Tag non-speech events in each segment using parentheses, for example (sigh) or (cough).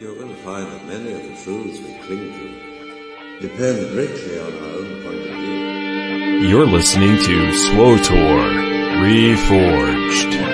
You're going to find that many of the truths we cling to depend greatly on our own point of view. You're listening to SWTOR Reforged.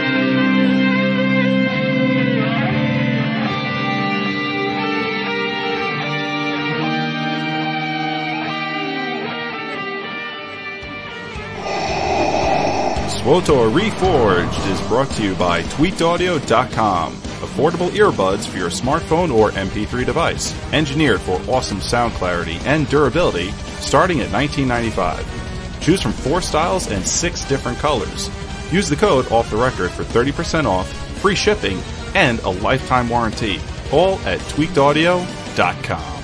SWTOR Reforged is brought to you by TweakedAudio.com. Affordable earbuds for your smartphone or MP3 device. Engineered for awesome sound clarity and durability, starting at $19.95. Choose from four styles and six different colors. Use the code off the record for 30% off, free shipping, and a lifetime warranty. All at tweakedaudio.com.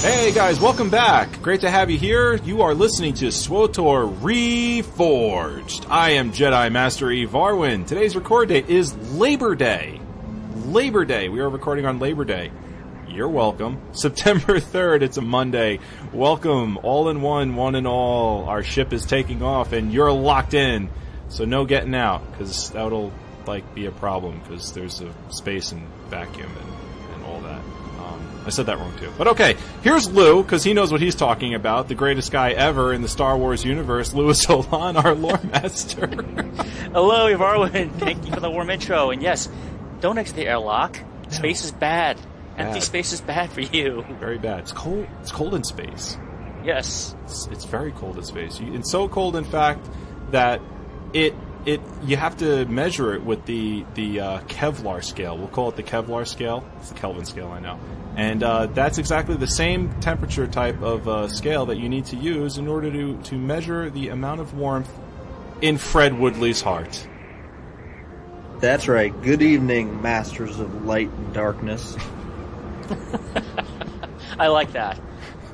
Hey guys, welcome back. Great to have you here. You are listening to SWTOR Reforged. I am Jedi Master Evarwin. Today's record date is Labor Day. Labor Day. We are recording on Labor Day. You're welcome. (laughs) September 3rd, it's a Monday. Welcome, all in one, one and all. Our ship is taking off and you're locked in. So no getting out, because that'll like be a problem, because there's a space and vacuum and, I said that wrong too. But okay, here's Lou, because he knows what he's talking about. The greatest guy ever in the Star Wars universe, Louis (laughs) Olan, our lore master. (laughs) Hello, Evarwin. Thank you for the warm intro. And yes, don't exit the airlock. Space is bad. Empty space is bad for you. very bad. It's cold. It's cold in space. Yes. It's, it's very cold in space. You, it's so cold, in fact, that it it you have to measure it with the the uh, Kevlar scale. We'll call it the Kevlar scale. It's the Kelvin scale, I know. And uh, that's exactly the same temperature type of uh, scale that you need to use in order to, to measure the amount of warmth in Fred Woodley's heart. That's right. Good evening, masters of light and darkness. (laughs) I like that.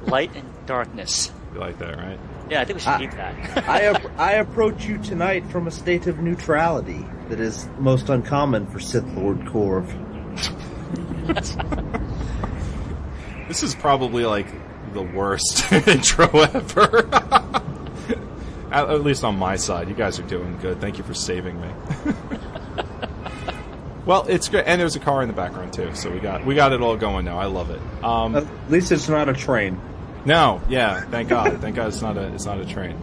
Light and darkness. You like that, right? Yeah, I think we should Ah. keep that. (laughs) I ap- (laughs) I approach you tonight from a state of neutrality that is most uncommon for Sith Lord Corv. (laughs) This is probably like the worst intro ever. at, at least on my side. You guys are doing good. Thank you for saving me. well, it's great, and there's a car in the background too, so we got we got it all going now. I love it. Um, At least it's not a train. No, yeah, thank God, thank God it's not a it's not a train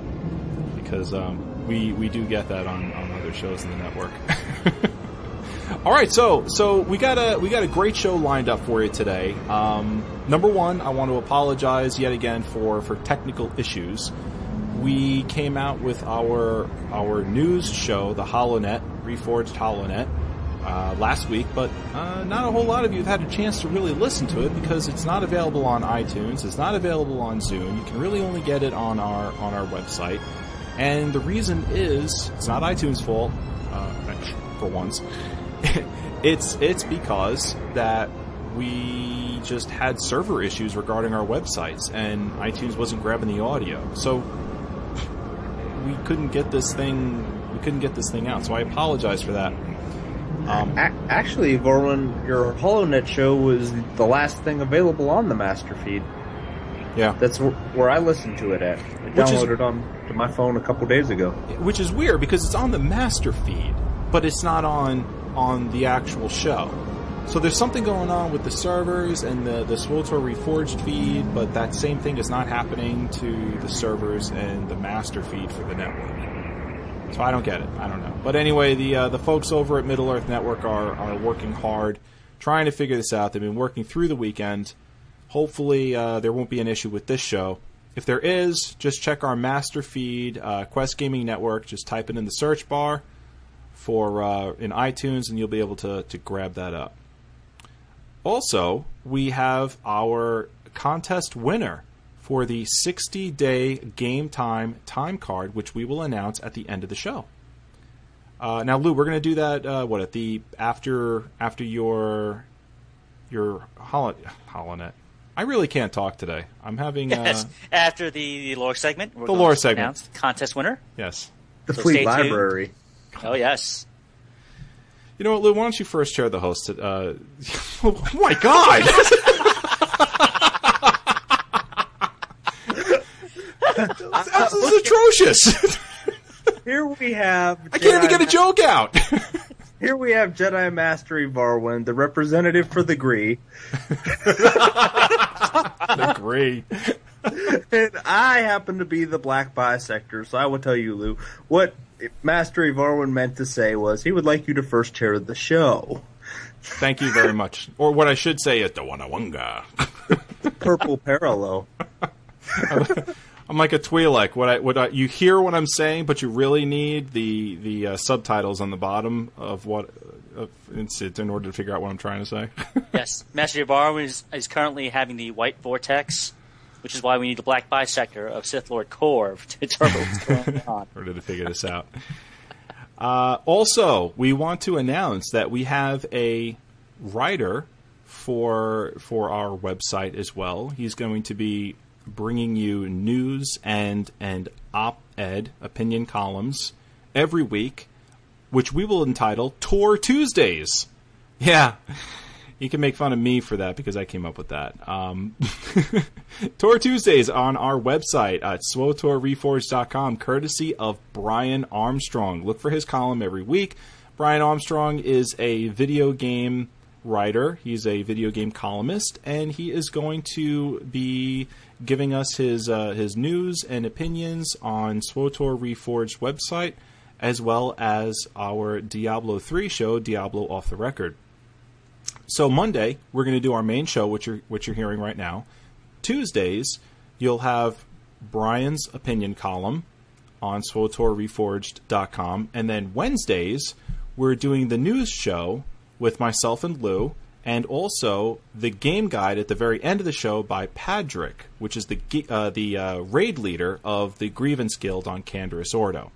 because um, we we do get that on on other shows in the network. (laughs) All right, so so we got a we got a great show lined up for you today. Um, number one, I want to apologize yet again for for technical issues. We came out with our our news show, the HoloNet, Reforged HoloNet, uh, last week, but uh, not a whole lot of you have had a chance to really listen to it because it's not available on iTunes. It's not available on Zune. You can really only get it on our on our website. And the reason is it's not iTunes' fault, uh, (laughs) for once. (laughs) it's it's because that we just had server issues regarding our websites, and iTunes wasn't grabbing the audio, so (laughs) we couldn't get this thing. We couldn't get this thing out. So I apologize for that. Um, A- actually, Vorlin, your HoloNet show was the last thing available on the master feed. yeah, That's wh- where I listened to it at. I Which is- downloaded it on to my phone a couple days ago. which is weird because it's on the master feed, but it's not on on the actual show. So there's something going on with the servers and the the SWTOR Reforged feed, but that same thing is not happening to the servers and the master feed for the network. So I don't get it. I don't know. But anyway, the uh, the folks over at Middle Earth Network are are working hard, trying to figure this out. They've been working through the weekend. Hopefully, uh, there won't be an issue with this show. If there is, just check our master feed, uh, Quest Gaming Network. Just type it in the search bar for uh, in iTunes, and you'll be able to to grab that up. Also, we have our contest winner for the 60 day game time time card, which we will announce at the end of the show. Uh, now, Lou, we're going to do that. Uh, what at the after after your your holo, holonet? I really can't talk today. I'm having uh, Yes. After the lore segment, we're The going lore to segment. announce the contest winner. yes. The So Fleet stay tuned. Library. Oh yes. You know what, Lou? Why don't you first share the host? Uh, (laughs) oh my God! (laughs) this is atrocious. (laughs) Here we have. I can't even get a joke out. (laughs) here we have Jedi Master Varwin, the representative for the Gree, (laughs) Agree. and I happen to be the black bisector. So I will tell you, Lou, what Master Varwin meant to say was he would like you to first chair the show. Thank you very much. Or what I should say is the Wanawanga. Purple parallel. I'm like a Twi'lek. What I what I, you hear what I'm saying, but you really need the the uh, subtitles on the bottom of what of, in order to figure out what I'm trying to say. (laughs) yes, Master Jabbar is, is currently having the white vortex, which is why we need the black bisector of Sith Lord Corv to (laughs) determine what's going on. in order to figure this out. Uh, also, we want to announce that we have a writer for for our website as well. He's going to be bringing you news and and op-ed opinion columns every week, which we will entitle Tour Tuesdays. Yeah. You can make fun of me for that because I came up with that. Um, (laughs) Tour Tuesdays on our website at swtorreforged.com, courtesy of Brian Armstrong. Look for his column every week. Brian Armstrong is a video game writer, he's a video game columnist, and he is going to be giving us his uh, his news and opinions on SWTOR Reforged website, as well as our Diablo 3 show, Diablo Off the Record. So Monday we're going to do our main show, which you're which you're hearing right now. Tuesdays you'll have Brian's opinion column on SWTORReforged.com, and then Wednesdays we're doing the news show with myself and Lou, and also the game guide at the very end of the show by Padrick, which is the uh, the uh, raid leader of the Grievance Guild on Canderous Ordo.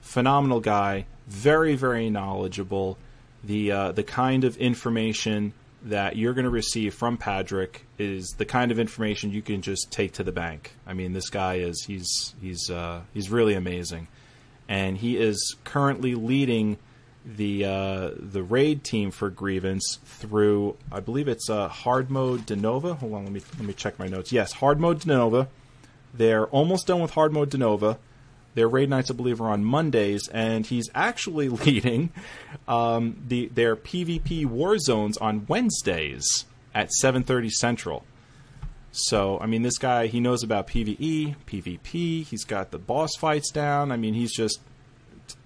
Phenomenal guy, very very knowledgeable. The uh, the kind of information that you're going to receive from Padrick is the kind of information you can just take to the bank. I mean, this guy is he's he's uh, he's really amazing, and he is currently leading the uh, the raid team for Grievance through I believe it's uh, hard mode Denova. Hold on, let me let me check my notes. Yes, hard mode Denova. They're almost done with hard mode Denova. Their raid nights, I believe, are on Mondays, and he's actually (laughs) leading um, the their PvP war zones on Wednesdays at 7:30 Central. So, I mean, this guy he knows about PVE, PvP. He's got the boss fights down. I mean, he's just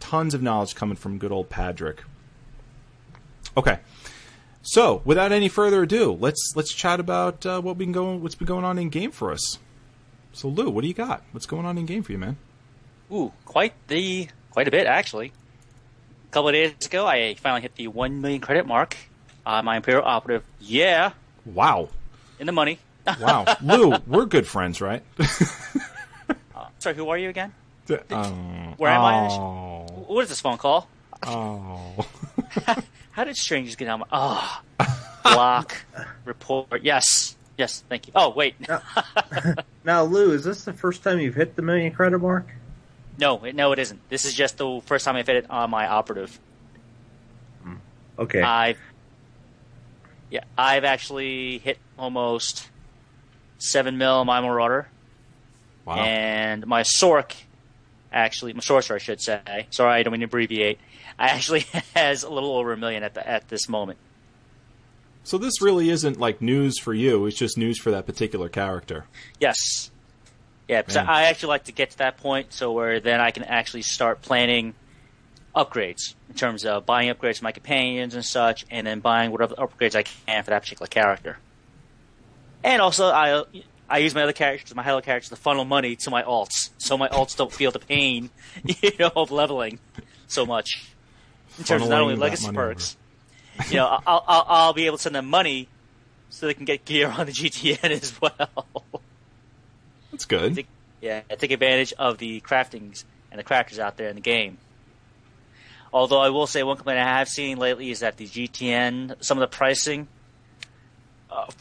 tons of knowledge coming from good old Padrick. Okay, so without any further ado, let's let's chat about uh, what been going what's been going on in game for us. So Lou, what do you got? What's going on in game for you, man? Ooh, quite the quite a bit actually. A couple of days ago, I finally hit the one million credit mark. Uh, my Imperial Operative, yeah, Wow, in the money. (laughs) wow, Lou, we're good friends, right? (laughs) Sorry, who are you again? Oh, Where am I? oh, What is this phone call? oh. (laughs) How did strangers get on my? Oh, block report. Yes, yes. Thank you. Oh wait, (laughs) Now, Lou, is this the first time you've hit the million credit mark? no, it- no, it isn't. This is just the first time I've hit it on my operative. Hmm, okay. I've yeah, I've actually hit almost seven mil on my Marauder, Wow. and my Sorc, actually, my Sorcerer, I should say. Sorry, I don't mean to abbreviate. I actually (laughs) has a little over a million at the at this moment. So this really isn't like news for you. It's just news for that particular character. Yes. Yeah, because I actually like to get to that point so where then I can actually start planning upgrades in terms of buying upgrades for my companions and such, and then buying whatever upgrades I can for that particular character. And also, I I use my other characters, my hello characters, to funnel money to my alts, so my alts don't feel the pain, (laughs) you know, of leveling so much. In terms of not only legacy perks, you know, I'll, I'll I'll be able to send them money so they can get gear on the (laughs) GTN as well. That's good. Take- yeah, take advantage of the craftings and the crafters out there in the game. Although I will say one complaint I have seen lately is that the GTN, some of the pricing,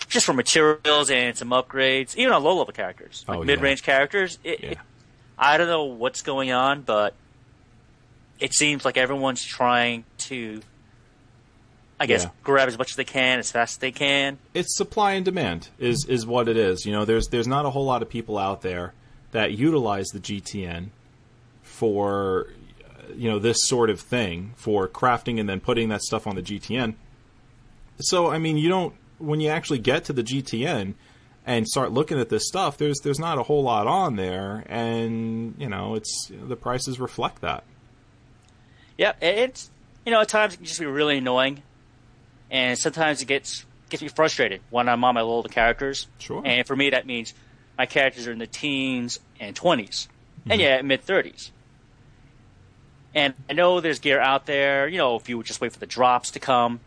just for materials and some upgrades, even on low level characters, like Oh, yeah. mid range characters, it, Yeah. it- I don't know what's going on, but it seems like everyone's trying to, I guess, Yeah. grab as much as they can as fast as they can. it's supply and demand is is what it is. You know, there's there's not a whole lot of people out there that utilize the GTN for you know this sort of thing for crafting and then putting that stuff on the GTN. So I mean, you don't when you actually get to the GTN and start looking at this stuff, there's there's not a whole lot on there, and you know it's the prices reflect that. Yeah, it's you know at times it can just be really annoying, and sometimes it gets gets me frustrated when I'm on my older characters. Sure. And for me, that means my characters are in the teens and 20s, and mm-hmm. yeah, mid 30s. And I know there's gear out there. You know, if you would just wait for the drops to come,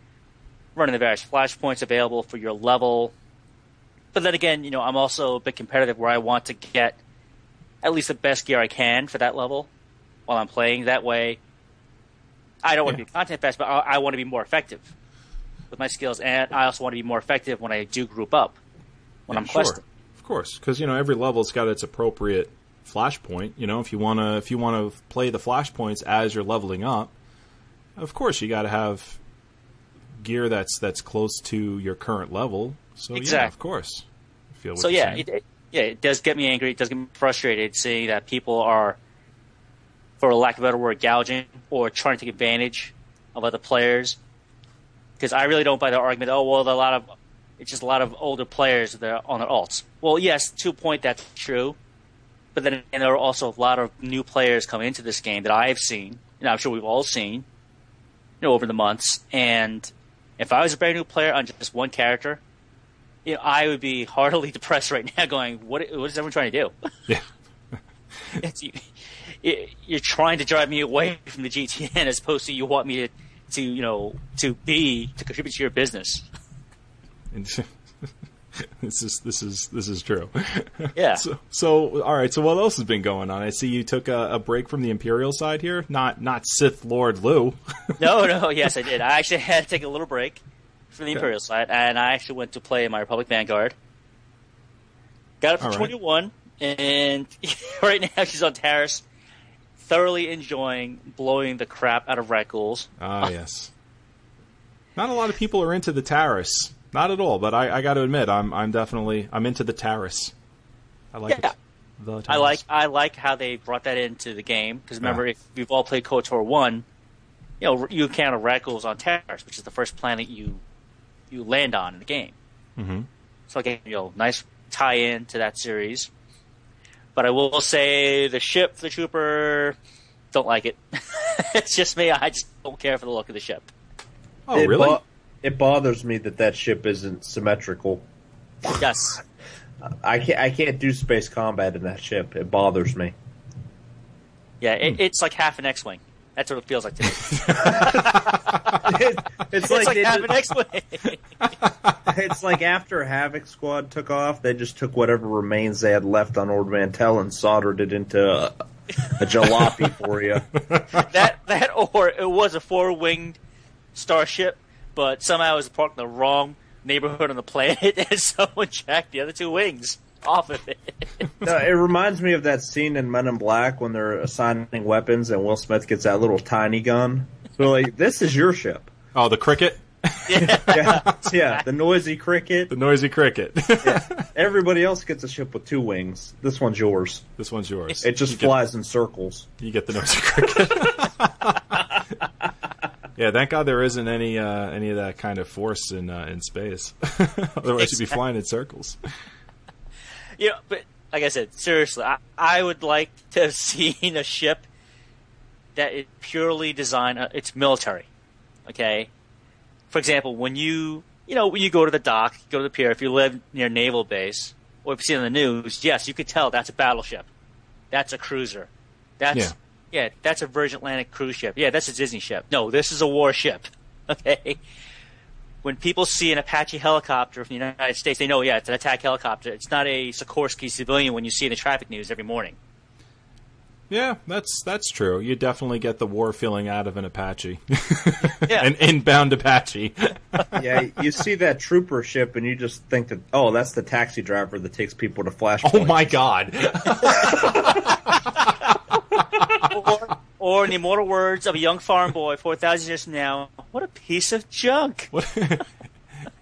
running the various flashpoints available for your level. But then again, you know, I'm also a bit competitive where I want to get at least the best gear I can for that level while I'm playing. That way, I don't want to be content fast, but I, I want to be more effective with my skills, and I also want to be more effective when I do group up when I'm Sure. questing. Of course, because you know every level's got its appropriate flashpoint. You know, if you wanna if you wanna play the flashpoints as you're leveling up, of course you got to have gear that's that's close to your current level. So yeah, of course. I feel So yeah, it, it, yeah, it does get me angry. It does get me frustrated seeing that people are, for lack of a better word, gouging or trying to take advantage of other players. Because I really don't buy the argument. Oh well, a lot of it's just a lot of older players that are on their alts. Well, yes, to a point that's true, but then and there are also a lot of new players coming into this game that I've seen, and I'm sure we've all seen, you know, over the months. And if I was a brand new player on just one character, you know, I would be (laughs) heartily depressed right now, going, "What? What is everyone trying to do? (laughs) yeah. (laughs) you, you're trying to drive me away from the GTN as opposed to you want me to, to you know, to be to contribute to your business." (laughs) This is this is this is true. (laughs) Yeah. So, so all right. So what else has been going on? I see you took a, a break from the Imperial side here. Not not Sith Lord Lou. (laughs) no, no, yes, I did. I actually had to take a little break from the. Imperial side, and I actually went to play my Republic Vanguard. Got up to All right. 21, and right now she's on Taris, thoroughly enjoying blowing the crap out of rat ghouls. Ah, yes. Not a lot of people are into the Taris. Not at all. But I, I got to admit, I'm I'm definitely I'm into the Taris. I like Yeah. it. The I like I like how they brought that into the game because remember, Yeah. if you've all played KOTOR one, you know you encounter rat ghouls on Taris, which is the first planet you you land on in the game. Mhm. So again, you know, nice tie-in to that series. But I will say the ship, the trooper, don't like it. (laughs) it's just me. I just don't care for the look of the ship. Oh, it really? bo- it bothers me that that ship isn't symmetrical. Yes. I can't. I can't do space combat in that ship. It bothers me. Yeah, Hmm. it, it's like half an X-wing. That's what it feels like to me. (laughs) It- it's, it's like, like half did- an X-wing. it's like after Havoc Squad took off, they just took whatever remains they had left on Ord Mantell and soldered it into a, a jalopy for you. (laughs) that that or it was a four-winged starship, but somehow it was parked in the wrong neighborhood on the planet, (laughs) and someone jacked the other two wings off of it. (laughs) No, it reminds me of that scene in Men in Black when they're assigning weapons and Will Smith gets that little tiny gun. So like, this is your ship. Oh, the cricket, Yeah, (laughs) yeah. The noisy cricket. the noisy cricket. Everybody else gets a ship with two wings. This one's yours. this one's yours. It just you get, flies in circles. you get the noisy cricket. Yeah, thank God there isn't any uh, any of that kind of force in uh, in space. (laughs) Otherwise, you'd be flying in circles. (laughs) you know, but like I said, seriously, I, I would like to have (laughs) seen a ship that is purely designed. Uh, it's military, okay. For example, when you you know when you go to the dock, go to the pier. If you live near a naval base, or if you see it on the news, yes, you could tell that's a battleship. That's a cruiser. That's Yeah. Yeah, that's a Virgin Atlantic cruise ship. Yeah, that's a Disney ship. No, this is a warship. (laughs) Okay. When people see an Apache helicopter from the United States, they know, yeah, it's an attack helicopter. It's not a Sikorsky civilian when you see in the traffic news every morning. Yeah, that's that's true. You definitely get the war feeling out of an Apache, (laughs) Yeah. an inbound Apache. (laughs) Yeah, you see that trooper ship and you just think that, oh, that's the taxi driver that takes people to Flash. oh my God! Or, or in the immortal words of a young farm boy 4,000 years from now, what a piece of junk. (laughs)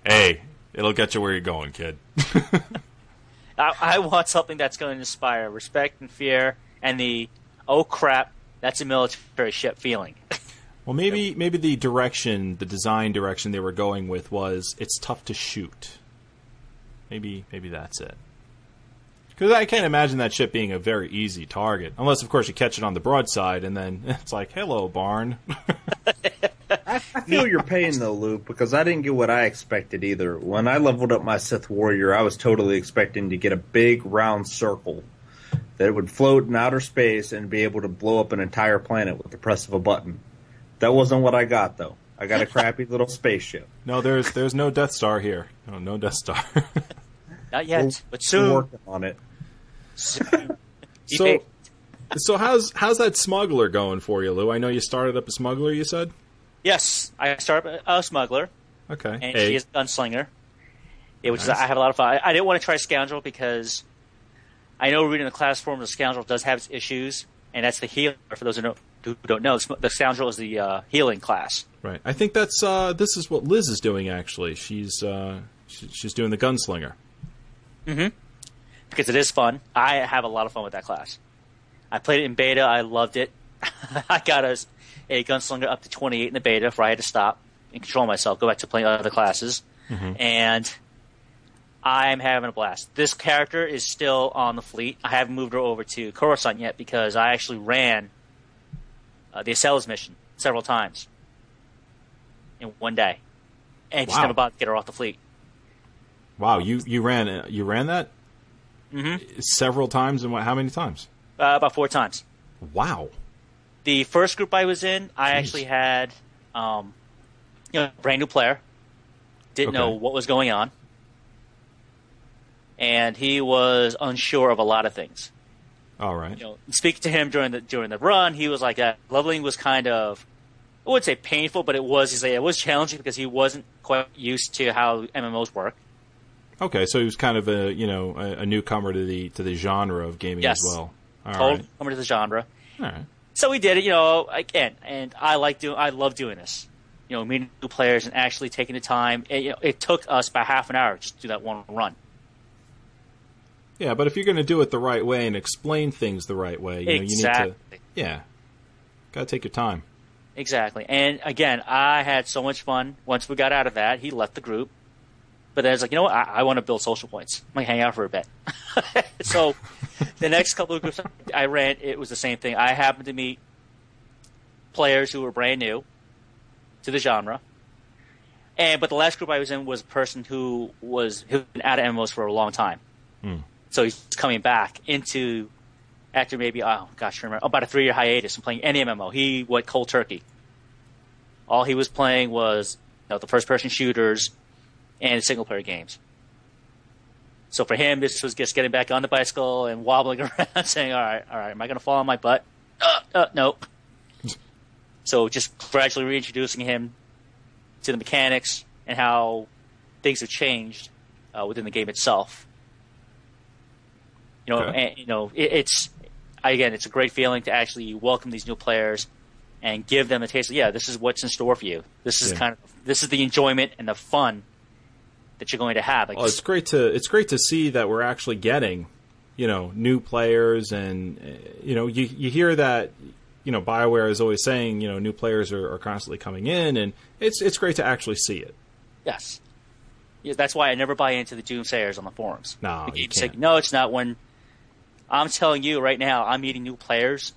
Hey, it'll get you where you're going, kid. (laughs) I, I want something that's going to inspire respect and fear and the, oh crap, That's a military ship feeling. (laughs) Well, maybe maybe the direction, the design direction they were going with was it's tough to shoot. Maybe maybe that's it. Because I can't imagine that ship being a very easy target, unless of course you catch it on the broadside and then (laughs) it's like, "Hello, barn." (laughs) I feel your pain though, Luke, because I didn't get what I expected either. When I leveled up my Sith warrior, I was totally expecting to get a big round circle that would float in outer space and be able to blow up an entire planet with the press of a button. That wasn't what I got though. I got a (laughs) crappy little spaceship. no, there's there's no Death Star here. No, no Death Star. Not yet, We're- but We're soon. working on it. (laughs) so, (laughs) (laughs) so how's how's that smuggler going for you, Lou? I know you started up a smuggler. You said. yes, I started a smuggler, Okay. and A. she is a gunslinger. Yeah, which Nice. is I have a lot of fun. I, I didn't want to try scoundrel because I know reading the class form, the scoundrel does have its issues, and that's the healer. For those who don't, who don't know, the scoundrel is the uh, healing class. Right. I think that's uh, this is what Liz is doing. Actually, she's uh, she, she's doing the gunslinger. Because it is fun. I have a lot of fun with that class. I played it in beta. I loved it. (laughs) I got a, a gunslinger up to 28 in the beta before I had to stop and control myself, go back to playing other classes. And I'm having a blast. This character is still on the fleet. I haven't moved her over to Coruscant yet because I actually ran uh, the Esseles mission several times in one day. And just Wow. never bothered to get her off the fleet. Wow, you you ran uh, you ran that Mhm. several times and what? How many times? Uh, about four times. Wow. the first group I was in, I actually had, um, you know, a brand new player. Didn't know what was going on, and he was unsure of a lot of things. All right. You know, speaking to him during the during the run, he was like, uh, leveling was kind of, I wouldn't say painful, but it was. He's like, it was challenging because he wasn't quite used to how MMOs work. Okay, so he was kind of a you know a, a newcomer to the to the genre of gaming Yes. as well. All Total right. coming to the genre. All right. So we did it, you know, again, and I like doing, I love doing this. You know, meeting new players and actually taking the time. It, you know, it took us about half an hour just to do that one run. Yeah, but if you're going to do it the right way and explain things the right way, you know, you need to yeah, got to take your time. exactly. And again, I had so much fun. Once we got out of that, he left the group. But then I was like, you know what? I, I want to build social points. I'm gonna hang out for a bit. (laughs) so the next couple of groups I ran, it was the same thing. I happened to meet players who were brand new to the genre. And but the last group I was in was a person who was who'd been out of MMOs for a long time. Hmm. So he's coming back into after maybe oh gosh, I remember about a three year hiatus from playing any MMO. He went cold turkey. All he was playing was you know, the first person shooters and single player games. So for him, this was just getting back on the bicycle and wobbling (laughs) around, saying, "All right, all right, am I going to fall on my butt? Uh, uh, nope." so just gradually reintroducing him to the mechanics and how things have changed uh, within the game itself. You know, Okay. and, you know, it, it's again, it's a great feeling to actually welcome these new players and give them a taste. Of, yeah, this is what's in store for you. This is Yeah. kind of this is the enjoyment and the fun that you're going to have. Like Well, it's great to it's great to see that we're actually getting, you know, new players, and uh, you know, you you hear that, you know, Bioware is always saying, you know, new players are, are constantly coming in, and it's it's great to actually see it. Yes. Yeah, that's why I never buy into the doomsayers on the forums. No, The you game's like, can't. no, it's not. When I'm telling you right now, I'm meeting new players.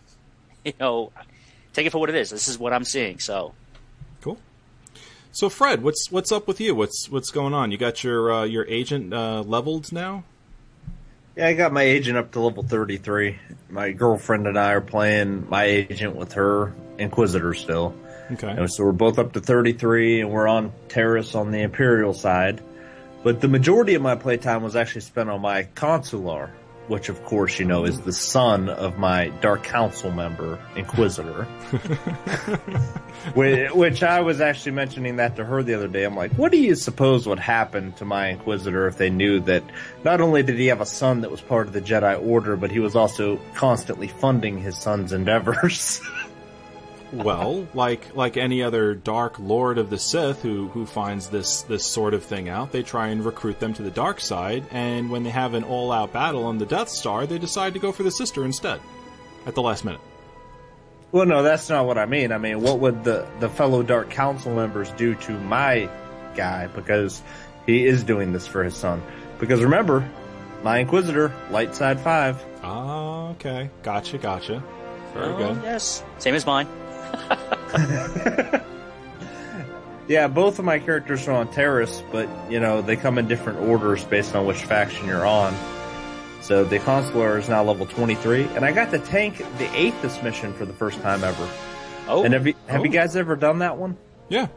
(laughs) you know, take it for what it is. This is what I'm seeing. So. So Fred, what's what's up with you? What's what's going on? You got your uh, your agent uh, leveled now? Yeah, I got my agent up to level 33. My girlfriend and I are playing my agent with her Inquisitor still. Okay. And so we're both up to 33 and we're on Taris on the Imperial side. But the majority of my playtime was actually spent on my Consular, which of course, you know, is the son of my Dark Council member, Inquisitor. (laughs) Which, I was actually mentioning that to her the other day. I'm like, what do you suppose would happen to my Inquisitor if they knew that not only did he have a son that was part of the Jedi Order, but he was also constantly funding his son's endeavors? (laughs) well, like like any other dark lord of the Sith who who finds this this sort of thing out, they try and recruit them to the dark side, and when they have an all-out battle on the Death Star, they decide to go for the sister instead at the last minute. Well, no, that's not what I mean. I mean, what would the, the fellow Dark Council members do to my guy? Because he is doing this for his son. Because remember, my Inquisitor, light side five. Ah, okay. Gotcha, gotcha. Very Oh, good. Yes. Same as mine. Yeah, both of my characters are on terrorists, but you know they come in different orders based on which faction you're on. So the Consular is now level 23, and I got to tank the Athiss mission for the first time ever. Oh, And have you have Oh. you guys ever done that one? Yeah.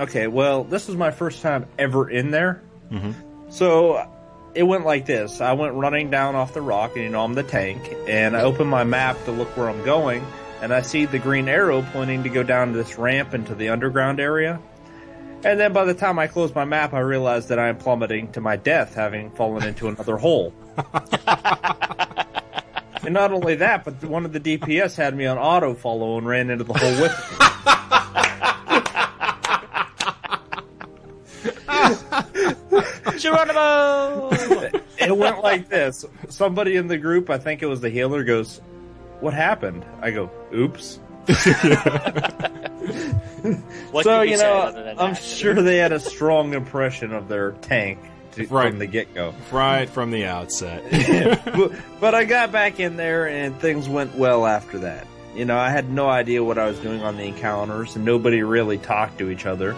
Okay, well, this was my first time ever in there. Mhm. So it went like this. I went running down off the rock, and you know I'm the tank, and I opened my map to look where I'm going, and I see the green arrow pointing to go down this ramp into the underground area. And then by the time I close my map, I realize that I am plummeting to my death, having fallen into (laughs) another hole. and not only that, but one of the DPS had me on auto follow and ran into the hole with me. (laughs) Geronimo! it went like this. Somebody in the group, I think it was the healer, goes, "What happened?" I go, "Oops." (laughs) (laughs) what so could you know, I'm that? sure they had a strong impression of their tank to, Right. from the get go. Right from the outset. (laughs) but, but I got back in there, and things went well after that. You know, I had no idea what I was doing on the encounters, and nobody really talked to each other.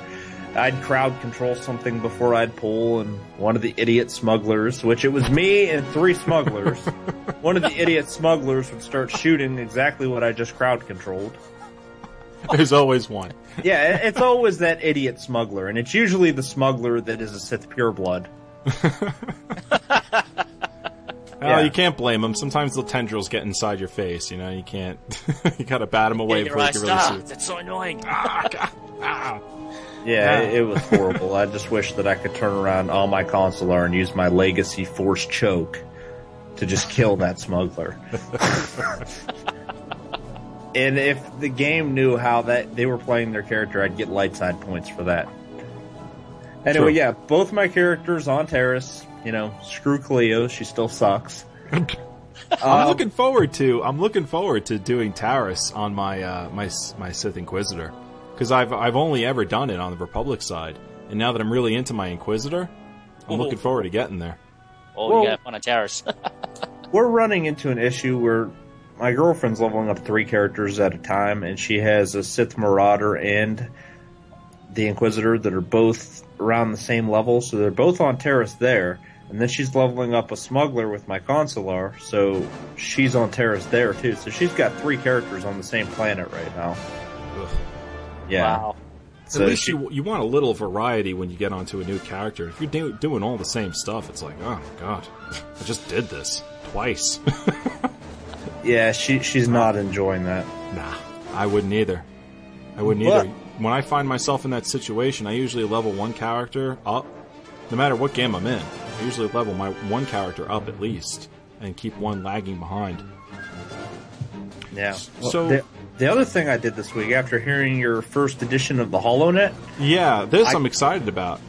I'd crowd control something before I'd pull, and one of the idiot smugglers, which it was me and three smugglers, (laughs) one of the idiot smugglers would start shooting exactly what I just crowd controlled. There's always one. Yeah, it's always that idiot smuggler, and it's usually the smuggler that is a Sith pureblood. (laughs) (laughs) Well, Yeah. you can't blame them. Sometimes the tendrils get inside your face. You know, you can't. you gotta bat them away Get your before you can really see. stopped. it. That's so annoying. Ah. Yeah, it, it was horrible. I just wish that I could turn around on my consular and use my legacy force choke to just kill that smuggler. (laughs) and if the game knew how that they were playing their character, I'd get light side points for that. Anyway, True. yeah, both my characters on Taris. You know, screw Cleo, she still sucks. (laughs) I'm Um, looking forward to. I'm looking forward to doing Taris on my uh, my my Sith Inquisitor because I've I've only ever done it on the Republic side, and now that I'm really into my Inquisitor, I'm Ooh. looking forward to getting there. Oh, Well- you got fun on Taris. we're running into an issue where my girlfriend's leveling up three characters at a time, and she has a Sith Marauder and the Inquisitor that are both around the same level, so they're both on Taris there. And then she's leveling up a smuggler with my consular, so she's on Taris there too. So she's got three characters on the same planet right now. Ugh. Yeah. Wow. So At least she- you you want a little variety when you get onto a new character. If you're do, doing all the same stuff, it's like, oh my god, (laughs) I just did this twice. (laughs) yeah, she she's not enjoying that. Nah, I wouldn't either. I wouldn't But- either. When I find myself in that situation, I usually level one character up. No matter what game I'm in, I usually level my one character up at least and keep one lagging behind. Yeah. So- the, the other thing I did this week, after hearing your first edition of the HoloNet, Yeah, this I- I, am excited about.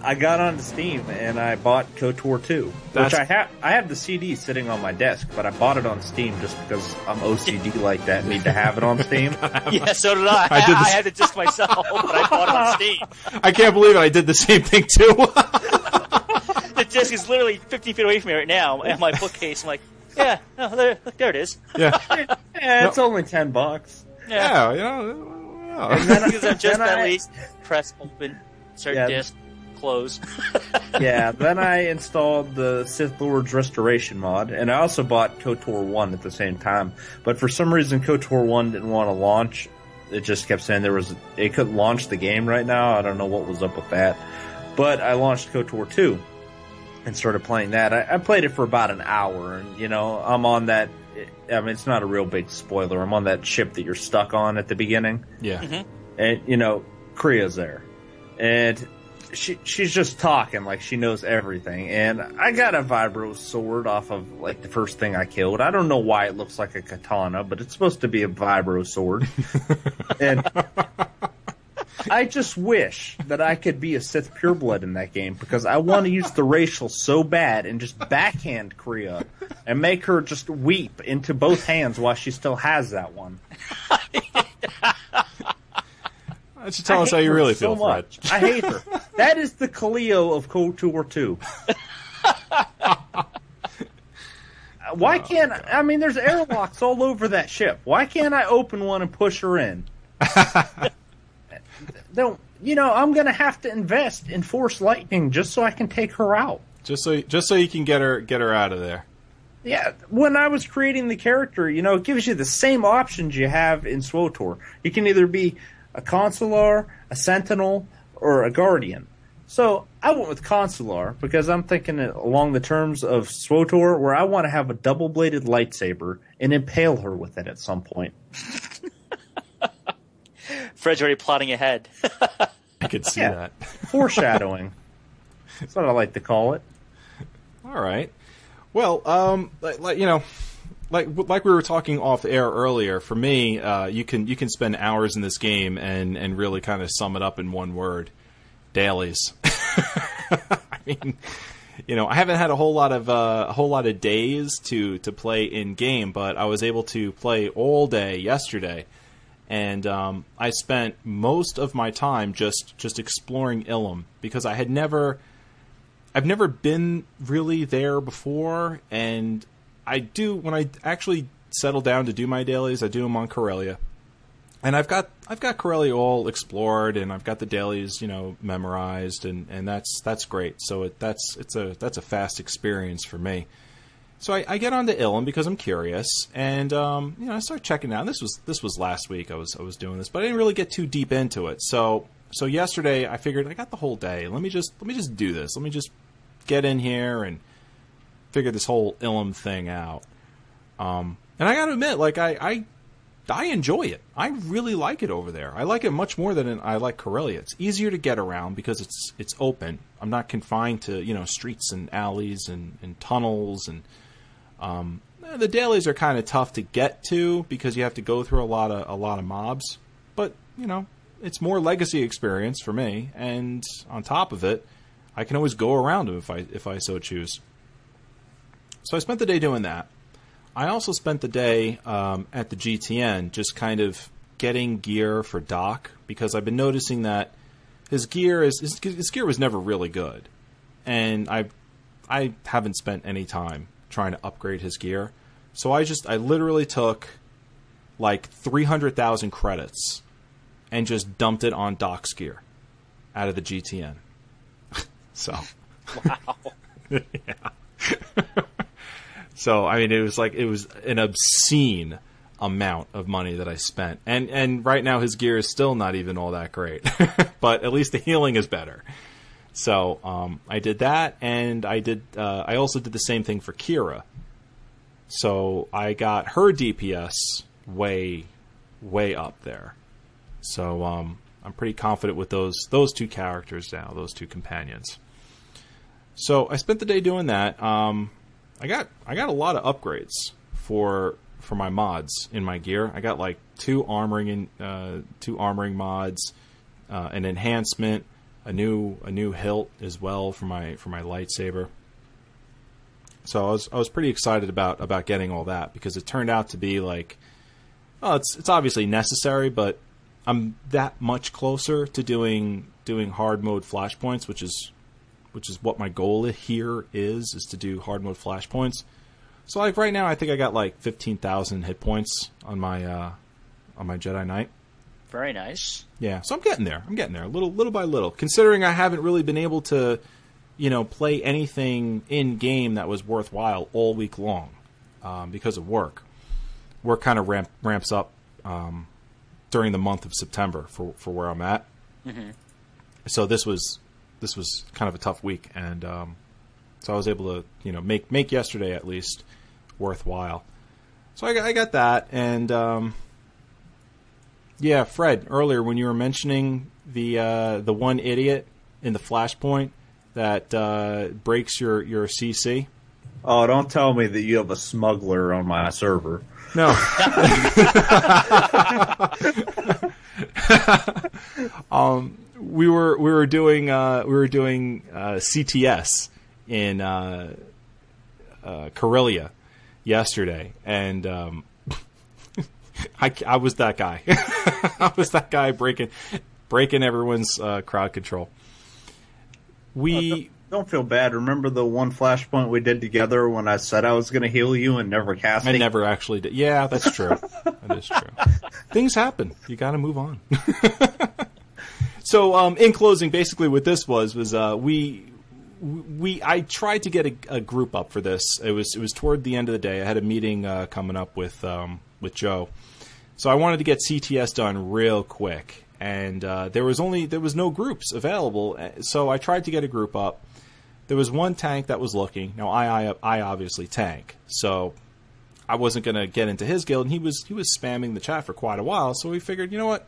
I got onto Steam and I bought KOTOR 2, That's- which I have. I have the CD sitting on my desk, but I bought it on Steam just because I'm OCD (laughs) like that, and need to have it on Steam. (laughs) (laughs) Yeah, so did I. I did I, this- had the disc myself, but I bought it on Steam. I can't believe it. I did the same thing too. The disc is literally 15 feet away from me right now, and my bookcase. I'm like, yeah, no, there, there it is. yeah, yeah, it's only ten bucks. Yeah, yeah, you know. yeah. because I'm just at I- least press open, start Yeah. disc, close. (laughs) yeah, then I installed the Sith Lord's Restoration mod, and I also bought KOTOR 1 at the same time. But for some reason, KOTOR 1 didn't want to launch. It just kept saying there was, it couldn't launch the game right now. I don't know what was up with that. But I launched KOTOR 2 and started playing that. I, I played it for about an hour, and, you know, I'm on that. I mean, it's not a real big spoiler. I'm on that ship that you're stuck on at the beginning yeah. Mm-hmm. and you know Kreia's there, and she she's just talking like she knows everything. And I got a vibro sword off of like the first thing I killed. I don't know why it looks like a katana, but it's supposed to be a vibro sword. (laughs) and I just wish that I could be a Sith pureblood in that game because I want to use the racial so bad and just backhand Kreia and make her just weep into both hands while she still has that one. You tell I us how hate you her really so feel, Fred? much. I hate her. That is the Cleo of KOTOR 2. (laughs) Why oh, can't I? I mean? There's airlocks all over that ship. Why can't I open one and push her in? (laughs) Don't you know? I'm gonna have to invest in Force Lightning just so I can take her out. Just so just so you can get her get her out of there. Yeah, when I was creating the character, you know, it gives you the same options you have in SWTOR. You can either be a consular, a sentinel, or a guardian. So I went with consular because I'm thinking along the terms of SWTOR, where I want to have a double bladed lightsaber and impale her with it at some point. (laughs) Fred's already plotting ahead. (laughs) I could see Yeah. that. (laughs) Foreshadowing. That's what I like to call it. All right. Well, um, like, like you know, like like we were talking off air earlier. For me, uh, you can you can spend hours in this game and and really kind of sum it up in one word: dailies. (laughs) I mean, you know, I haven't had a whole lot of uh, a whole lot of days to to play in game, but I was able to play all day yesterday, and um, I spent most of my time just just exploring Ilum because I had never. I've never been really there before, and I do when I actually settle down to do my dailies, I do them on Corellia, and I've got I've got Corellia all explored, and I've got the dailies you know memorized, and, and that's that's great. So it, that's it's a that's a fast experience for me. So I, I get onto Ilum because I'm curious, and um, you know I start checking out. This was this was last week I was I was doing this, but I didn't really get too deep into it. So so yesterday I figured I got the whole day. Let me just let me just do this. Let me just get in here and figure this whole Ilum thing out. Um, and I got to admit, like I, I I enjoy it. I really like it over there. I like it much more than I like Corellia. It's easier to get around because it's it's open. I'm not confined to you know streets and alleys and, and tunnels and um, the dailies are kind of tough to get to because you have to go through a lot of a lot of mobs. But you know, it's more legacy experience for me. And on top of it, I can always go around them if I if I so choose. So I spent the day doing that. I also spent the day um, at the GTN just kind of getting gear for Doc because I've been noticing that his gear is his, his gear was never really good, and I I haven't spent any time trying to upgrade his gear. So I just I literally took like three hundred thousand credits and just dumped it on Doc's gear out of the GTN. (laughs) so wow. yeah. (laughs) so I mean, it was like it was an obscene amount of money that I spent, and and right now his gear is still not even all that great, (laughs) but at least the healing is better. So um, I did that, and I did. Uh, I also did the same thing for Kira. So I got her DPS way, way up there. So um, I'm pretty confident with those those two characters now, those two companions. So I spent the day doing that. Um, I got I got a lot of upgrades for for my mods in my gear. I got like two armoring in, uh, two armoring mods, uh, an enhancement, a new a new hilt as well for my for my lightsaber. So I was I was pretty excited about about getting all that because it turned out to be like, well, it's it's obviously necessary, but I'm that much closer to doing doing hard mode flashpoints, which is which is what my goal here is is to do hard mode flashpoints. So like right now, I think I got like fifteen thousand hit points on my uh, on my Jedi Knight. Very nice. Yeah, so I'm getting there. I'm getting there, little little by little. Considering I haven't really been able to, you know, play anything in game that was worthwhile all week long um, because of work. Work kind of ramp, ramps up um, during the month of September for for where I'm at. Mhm. So this was this was kind of a tough week, and um, so I was able to you know make make yesterday at least worthwhile. So I got, I got that, and um, yeah, Fred. Earlier when you were mentioning the uh, the one idiot in the flashpoint that uh, breaks your your CC. Oh, don't tell me that you have a smuggler on my server. No. (laughs) um, we were we were doing uh, we were doing uh, CTS in uh, uh, Corellia yesterday, and um, (laughs) I, I was that guy. (laughs) I was that guy breaking breaking everyone's uh, crowd control. We Don't feel bad. Remember the one flashpoint we did together when I said I was going to heal you and never cast I never actually did. Yeah, that's true. that is true. (laughs) Things happen. You got to move on. so, um, in closing, basically, what this was was uh, we we I tried to get a, a, group up for this. It was it was toward the end of the day. I had a meeting uh, coming up with um, with Joe, so I wanted to get CTS done real quick. And uh, there was only there was no groups available, so I tried to get a group up. There was one tank that was looking. Now I I, I obviously tank, so I wasn't going to get into his guild, and he was he was spamming the chat for quite a while. So we figured, you know what,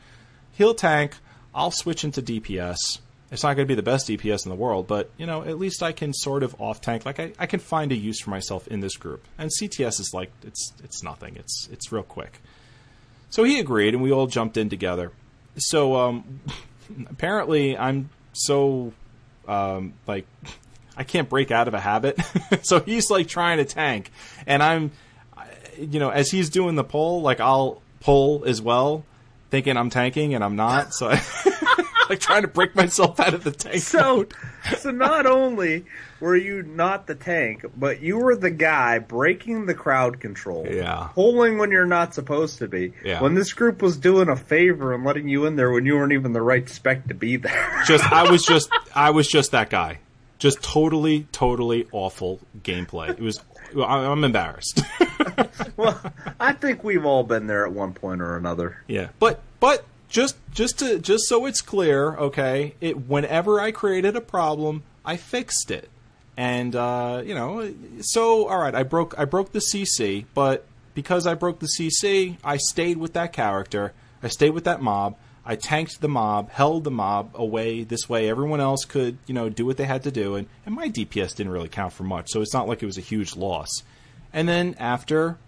he'll tank. I'll switch into DPS. It's not going to be the best DPS in the world, but you know, at least I can sort of off tank. Like I, I can find a use for myself in this group. And CTS is like it's it's nothing. It's it's real quick. So he agreed, and we all jumped in together. So um, (laughs) apparently, I'm so um, like I can't break out of a habit. (laughs) so he's like trying to tank, and I'm, you know, as he's doing the pull, like I'll pull as well, thinking I'm tanking, and I'm not. So. I (laughs) like trying to break myself out of the tank. So, so not only were you not the tank, but you were the guy breaking the crowd control. Yeah. Pulling when you're not supposed to be. Yeah. When this group was doing a favor and letting you in there when you weren't even the right spec to be there. (laughs) just I was just I was just that guy. Just totally, totally awful gameplay. It was. I'm embarrassed. (laughs) well, I think we've all been there at one point or another. Yeah, but but just just to just so it's clear, okay, it whenever I created a problem, I fixed it. And uh, you know, so all right, I broke I broke the CC, but because I broke the CC, I stayed with that character. I stayed with that mob. I tanked the mob, held the mob away this way. Everyone else could, you know, do what they had to do, and, and my DPS didn't really count for much, so it's not like it was a huge loss. And then after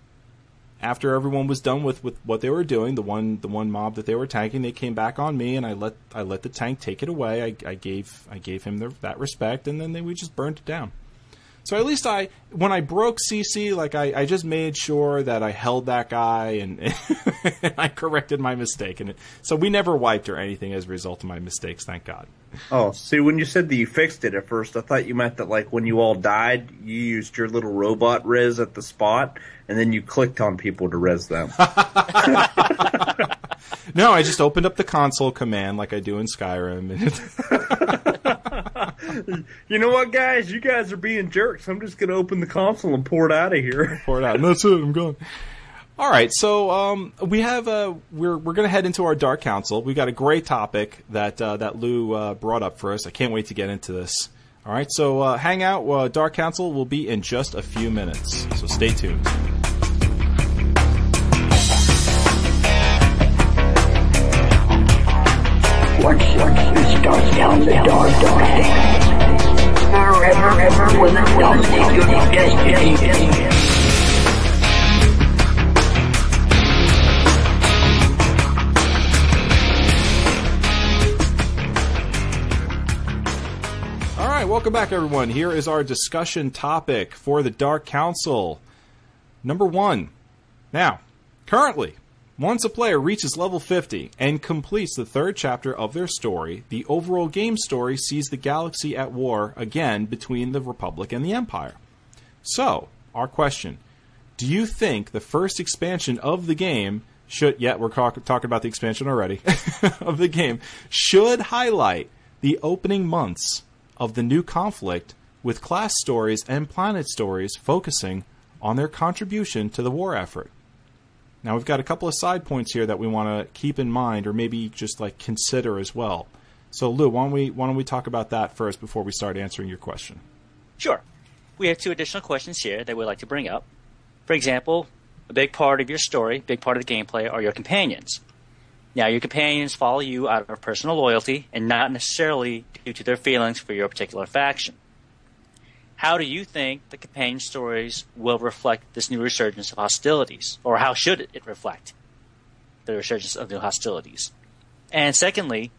after everyone was done with, with what they were doing, the one the one mob that they were tanking, they came back on me, and I let I let the tank take it away. I, I gave I gave him the, that respect, and then they, we just burned it down. So at least I, when I broke CC, like I, I just made sure that I held that guy and, and (laughs) I corrected my mistake. And it, so we never wiped or anything as a result of my mistakes, thank God. Oh, see, when you said that you fixed it at first, I thought you meant that like when you all died, you used your little robot res at the spot, and then you clicked on people to res them. (laughs) (laughs) no, I just opened up the console command like I do in Skyrim. (laughs) you know what, guys? You guys are being jerks. I'm just going to open the console and pour it out of here. (laughs) Pour it out. And that's it. I'm gone. All right, so um, we have uh, we're we're to head into our Dark Council. We got a great topic that uh, that Lou uh, brought up for us. I can't wait to get into this. All right, so uh, hang out. Uh, Dark Council will be in just a few minutes, so stay tuned. Once, once you start down the dark, dark forever, ever will it dominate your destiny. All right, welcome back, everyone. Here is our discussion topic for the Dark Council. Number one. Now, currently, once a player reaches level 50 and completes the third chapter of their story, the overall game story sees the galaxy at war again between the Republic and the Empire. So, our question Do you think the first expansion of the game should, yeah, we're talk, talking about the expansion already, (laughs) of the game, should highlight the opening months of the new conflict with class stories and planet stories focusing on their contribution to the war effort? Now we've got a couple of side points here that we want to keep in mind, or maybe just like consider as well. So, Lou, why don't we why don't we talk about that first before we start answering your question? Sure. We have two additional questions here that we'd like to bring up. For example, a big part of your story, big part of the gameplay, are your companions. Now, your companions follow you out of personal loyalty and not necessarily due to their feelings for your particular faction. How do you think the companion stories will reflect this new resurgence of hostilities? Or how should it reflect the resurgence of new hostilities? And secondly,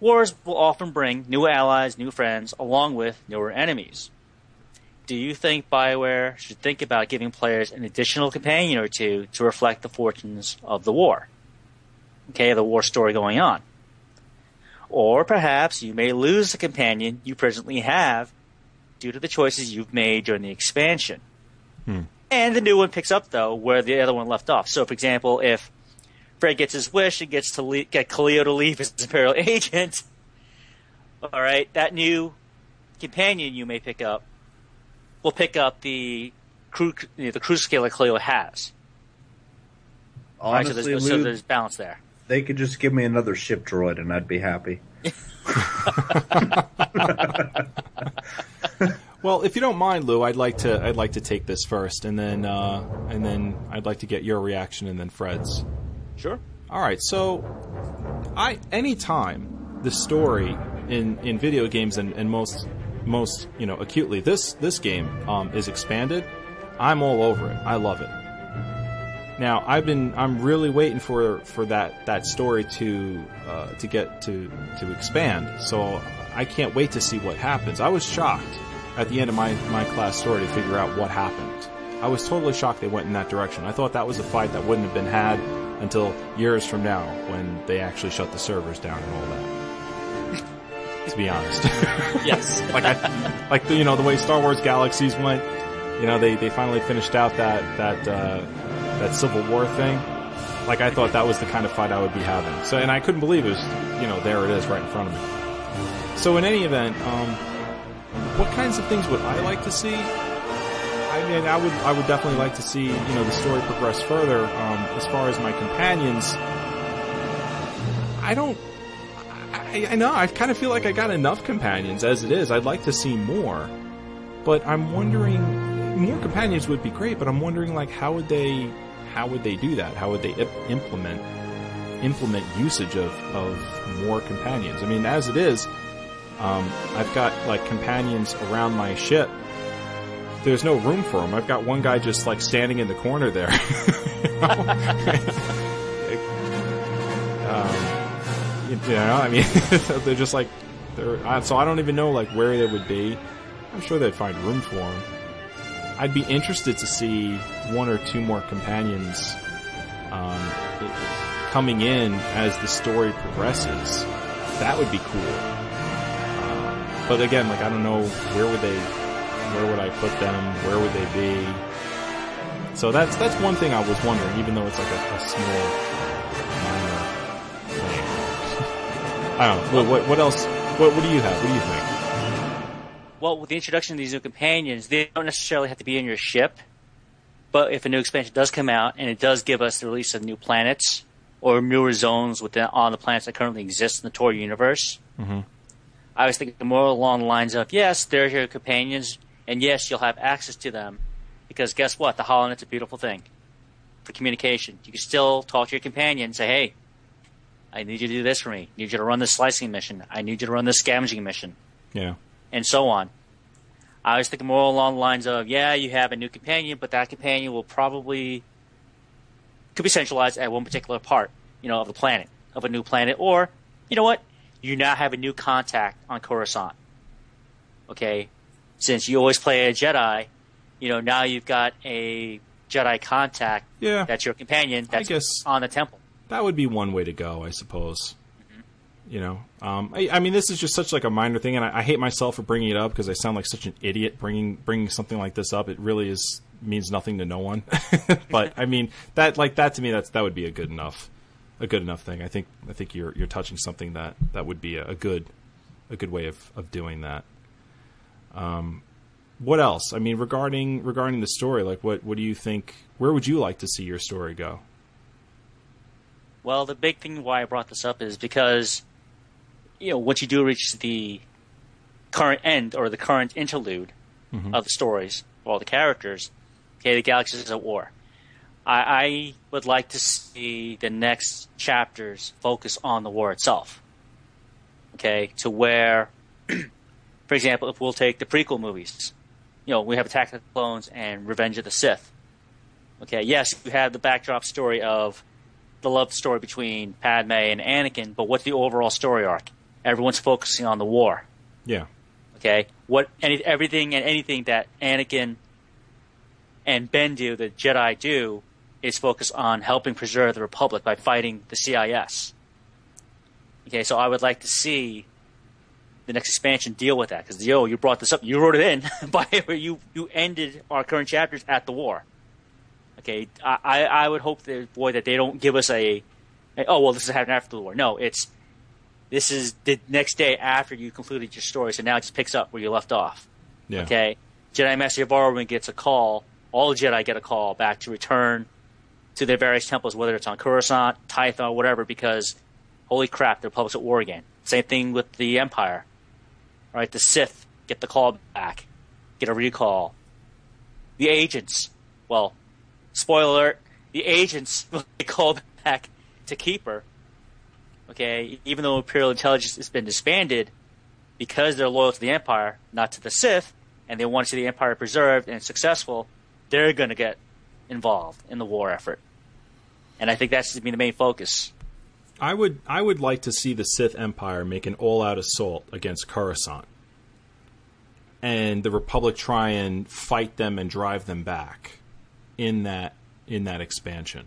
wars will often bring new allies, new friends, along with newer enemies. do you think BioWare should think about giving players an additional companion or two to reflect the fortunes of the war? Okay, the war story going on. Or perhaps you may lose the companion you presently have due to the choices you've made during the expansion. Hmm. And the new one picks up though where the other one left off. So, for example, if Fred gets his wish and gets to le- get Kaliyo to leave as (laughs) Imperial agent, all right, that new companion you may pick up will pick up the crew, you know, the cruise scale that Kaliyo has. All right, so Honestly, there's, so there's balance there. they could just give me another ship droid and I'd be happy. (laughs) (laughs) Well, if you don't mind, Lou, I'd like to I'd like to take this first, and then uh, and then I'd like to get your reaction, and then Fred's. Sure. All right, so I anytime the story in in video games and, and most most you know acutely this this game um, is expanded, I'm all over it. I love it. Now I've been I'm really waiting for for that that story to uh, to get to to expand. So I can't wait to see what happens. I was shocked at the end of my my class story to figure out what happened. I was totally shocked they went in that direction. I thought that was a fight that wouldn't have been had until years from now when they actually shut the servers down and all that. (laughs) to be honest. (laughs) Yes. (laughs) like I, like the, you know the way Star Wars Galaxies went. You know they, they finally finished out that that uh, that Civil War thing. Like I thought that was the kind of fight I would be having. So and I couldn't believe it was you know there it is right in front of me. So in any event, um, what kinds of things would I like to see? I mean, I would I would definitely like to see you know the story progress further. Um, as far as my companions, I don't. I, I know I kind of feel like I got enough companions as it is. I'd like to see more, but I'm wondering more companions would be great. But I'm wondering like how would they how would they do that? How would they implement implement usage of of more companions? I mean, as it is, um, I've got like companions around my ship. There's no room for them. I've got one guy just like standing in the corner there. (laughs) (laughs) Um, you know, I mean, (laughs) they're just like they're. So I don't even know like where they would be. I'm sure they'd find room for them. I'd be interested to see one or two more companions um, coming in as the story progresses. That would be cool. But again, like I don't know where would they, where would I put them? Where would they be? So that's that's one thing I was wondering, even though it's like a, a small, minor thing. (laughs) I don't know. What, what, what else? What, what do you have? What do you think? Well, with the introduction of these new companions, they don't necessarily have to be in your ship. But if a new expansion does come out and it does give us the release of new planets or newer zones within on the planets that currently exist in the Tor universe, mm-hmm. I was thinking more along the lines of yes, they're your companions, and yes, you'll have access to them because guess what? The HoloNet's a beautiful thing for communication. You can still talk to your companion and say, "Hey, I need you to do this for me. I need you to run this slicing mission. I need you to run this scavenging mission." Yeah. and so on. I was thinking more along the lines of, yeah, you have a new companion, but that companion will probably could be centralized at one particular part, you know, of the planet, of a new planet, or you know what, you now have a new contact on Coruscant. Okay, since you always play a Jedi, you know now you've got a Jedi contact Yeah. that's your companion that's guess- on the temple. That would be one way to go, I suppose. You know, um, I, I mean, this is just such like a minor thing, and I, I hate myself for bringing it up because I sound like such an idiot bringing bringing something like this up. It really is means nothing to no one. (laughs) but I mean, that like that to me, that's that would be a good enough a good enough thing. I think I think you're you're touching something that that would be a, a good a good way of of doing that. Um, what else? I mean, regarding regarding the story, like what what do you think? Where would you like to see your story go? Well, the big thing why I brought this up is because, you know, once you do reach the current end or the current interlude of the stories, of all the characters, okay, the galaxy is at war. I, I would like to see the next chapters focus on the war itself. Okay, to where, (clears throat) for example, if we'll take the prequel movies, you know, we have Attack of the Clones and Revenge of the Sith. Okay, yes, you have the backdrop story of the love story between Padme and Anakin, but what's the overall story arc? Everyone's focusing on the war. Yeah. Okay, what any everything and anything that Anakin and Ben do, the Jedi do, is focus on helping preserve the Republic by fighting the CIS. Okay, so I would like to see the next expansion deal with that because yo, you brought this up, you wrote it in, (laughs) but you you ended our current chapters at the war. Okay, I I, would hope that boy that they don't give us a, a oh well this is happening after the war. No, it's this is the next day after you concluded your story, so now it just picks up where you left off. Yeah. Okay, Jedi Master Yavin gets a call. All Jedi get a call back to return to their various temples, whether it's on Coruscant, Tython, whatever, because holy crap, the Republic's at war again. Same thing with the Empire. right? the Sith get the call back, get a recall. The agents, well, spoiler alert, the agents (laughs) will get called back to Keeper. Okay, even though Imperial Intelligence has been disbanded, because they're loyal to the Empire, not to the Sith, and they want to see the Empire preserved and successful, they're going to get involved in the war effort. And I think that's to be the main focus. I would I would like to see the Sith Empire make an all-out assault against Coruscant, and the Republic try and fight them and drive them back in that in that expansion.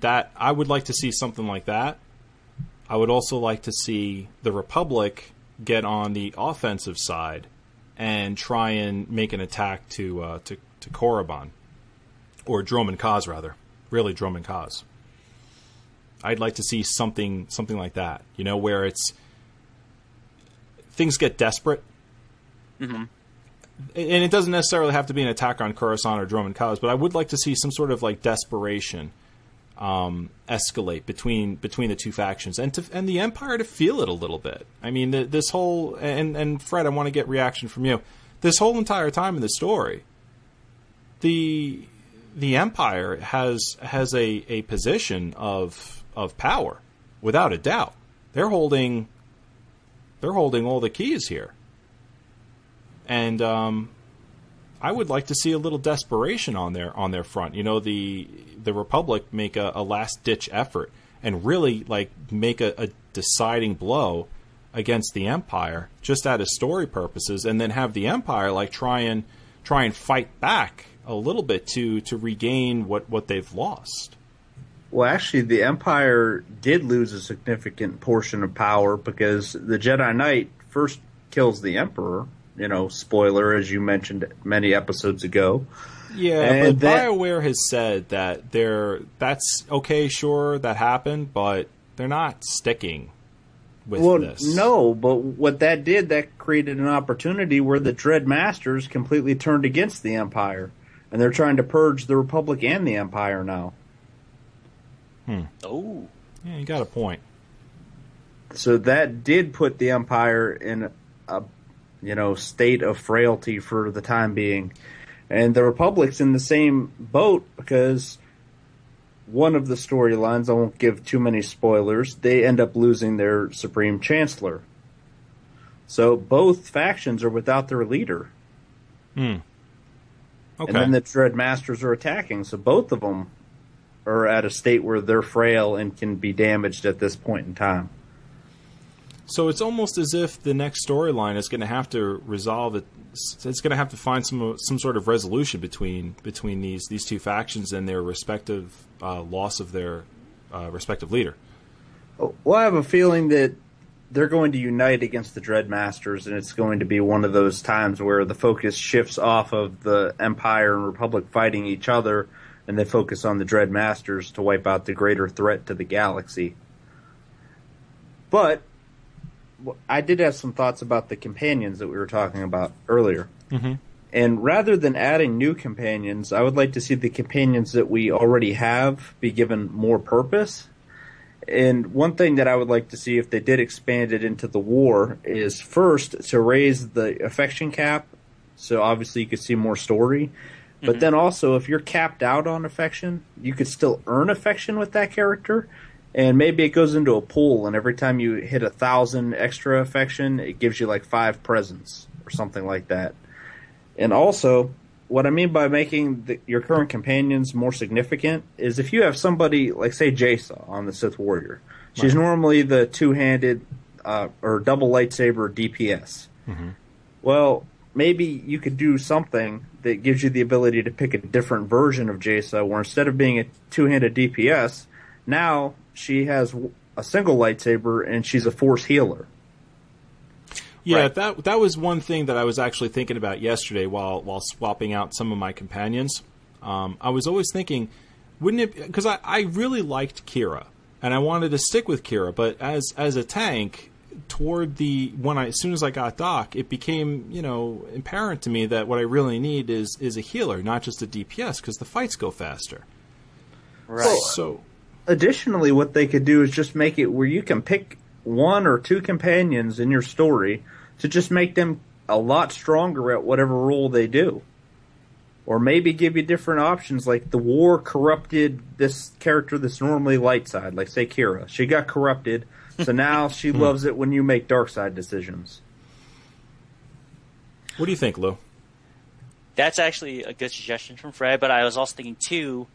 That I would like to see something like that. I would also like to see the Republic get on the offensive side and try and make an attack to uh, to to Korriban or Dromund Kaas rather, really Dromund Kaas. I'd like to see something something like that, you know, where it's things get desperate. Mm-hmm. And it doesn't necessarily have to be an attack on Coruscant or Dromund Kaas, but I would like to see some sort of like desperation um, escalate between between the two factions, and to, and the Empire to feel it a little bit. I mean, the, this whole and and Fred, I want to get reaction from you. This whole entire time in the story, the the Empire has has a, a position of of power, without a doubt. They're holding they're holding all the keys here, and um, I would like to see a little desperation on their on their front. You know, the the Republic make a, a last ditch effort and really like make a, a deciding blow against the Empire just out of story purposes, and then have the Empire like try and try and fight back a little bit to to regain what what they've lost. Well, actually, the Empire did lose a significant portion of power because the Jedi Knight first kills the Emperor. You know, spoiler, as you mentioned many episodes ago. Yeah, And but that- BioWare has said that they're that's okay, sure, that happened, but they're not sticking with Well, this. no, but what that did, that created an opportunity where the Dread Masters completely turned against the Empire, and they're trying to purge the Republic and the Empire now. Hmm. Oh, Yeah, you got a point. So that did put the Empire in a, you know, state of frailty for the time being, and the Republic's in the same boat because one of the storylines, I won't give too many spoilers, they end up losing their Supreme Chancellor. So both factions are without their leader. Hmm. Okay. and then the Dread Masters are attacking. So both of them are at a state where they're frail and can be damaged at this point in time. so it's almost as if the next storyline is going to have to resolve it. It's going to have to find some some sort of resolution between between these these two factions and their respective uh, loss of their uh, respective leader. Well, I have a feeling that they're going to unite against the Dread Masters, and it's going to be one of those times where the focus shifts off of the Empire and Republic fighting each other, and they focus on the Dread Masters to wipe out the greater threat to the galaxy. But I did have some thoughts about the companions that we were talking about earlier. Mm-hmm. And rather than adding new companions, I would like to see the companions that we already have be given more purpose. And one thing that I would like to see if they did expand it into the war is first to raise the affection cap. So obviously you could see more story. But mm-hmm. then also if you're capped out on affection, you could still earn affection with that character. And maybe it goes into a pool and every time you hit a thousand extra affection, it gives you like five presents or something like that. And also, what I mean by making the, your current companions more significant is if you have somebody like say Jace on the Sith Warrior, she's normally the two-handed uh, or double lightsaber DPS. Well, maybe you could do something that gives you the ability to pick a different version of Jace, where instead of being a two-handed DPS, now she has a single lightsaber and she's a force healer. Yeah, Right. that that was one thing that I was actually thinking about yesterday while while swapping out some of my companions. Um, I was always thinking, wouldn't it? Because I, I really liked Kira, and I wanted to stick with Kira, but as as a tank, toward the when I as soon as I got Doc, it became you know apparent to me that what I really need is is a healer, not just a DPS, because the fights go faster. Right. So Additionally, what they could do is just make it where you can pick one or two companions in your story to just make them a lot stronger at whatever role they do. Or maybe give you different options, like the war corrupted this character that's normally light side, like say Kira. She got corrupted, so (laughs) now she hmm. loves it when you make dark side decisions. what do you think, Lou? That's actually a good suggestion from Fred, but I was also thinking too,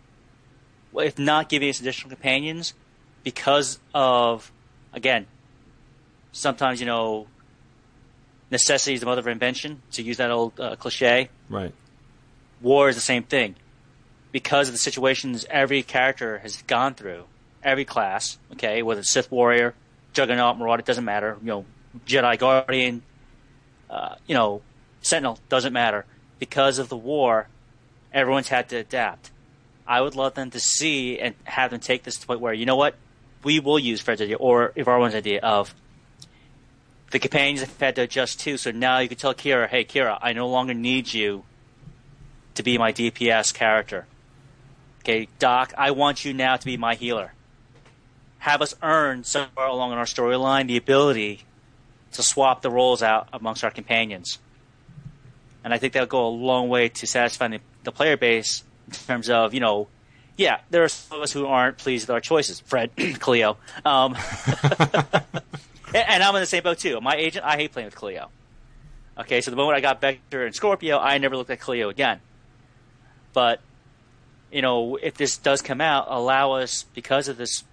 well, if not giving us additional companions, because of, again, sometimes, you know, necessity is the mother of invention, to use that old uh, cliche. Right. War is the same thing. Because of the situations every character has gone through, every class, okay, whether it's Sith Warrior, Juggernaut, Marauder, it doesn't matter, you know, Jedi Guardian, uh, you know, Sentinel, doesn't matter. Because of the war, everyone's had to adapt. I would love them to see and have them take this to the point where, you know what, we will use Fred's idea, or if idea of the companions have had to adjust too. So now you can tell Kira, hey, Kira, I no longer need you to be my DPS character. Okay, Doc, I want you now to be my healer. Have us earn somewhere along in our storyline the ability to swap the roles out amongst our companions. And I think that'll go a long way to satisfying the, the player base in terms of, you know, yeah, there are some of us who aren't pleased with our choices. Fred, (clears throat) Kaliyo. Um, (laughs) (laughs) and, I'm in the same boat too. My agent, I hate playing with Kaliyo. Okay, so the moment I got Vector and Scorpio, I never looked at Kaliyo again. But you know, if this does come out, allow us because of this,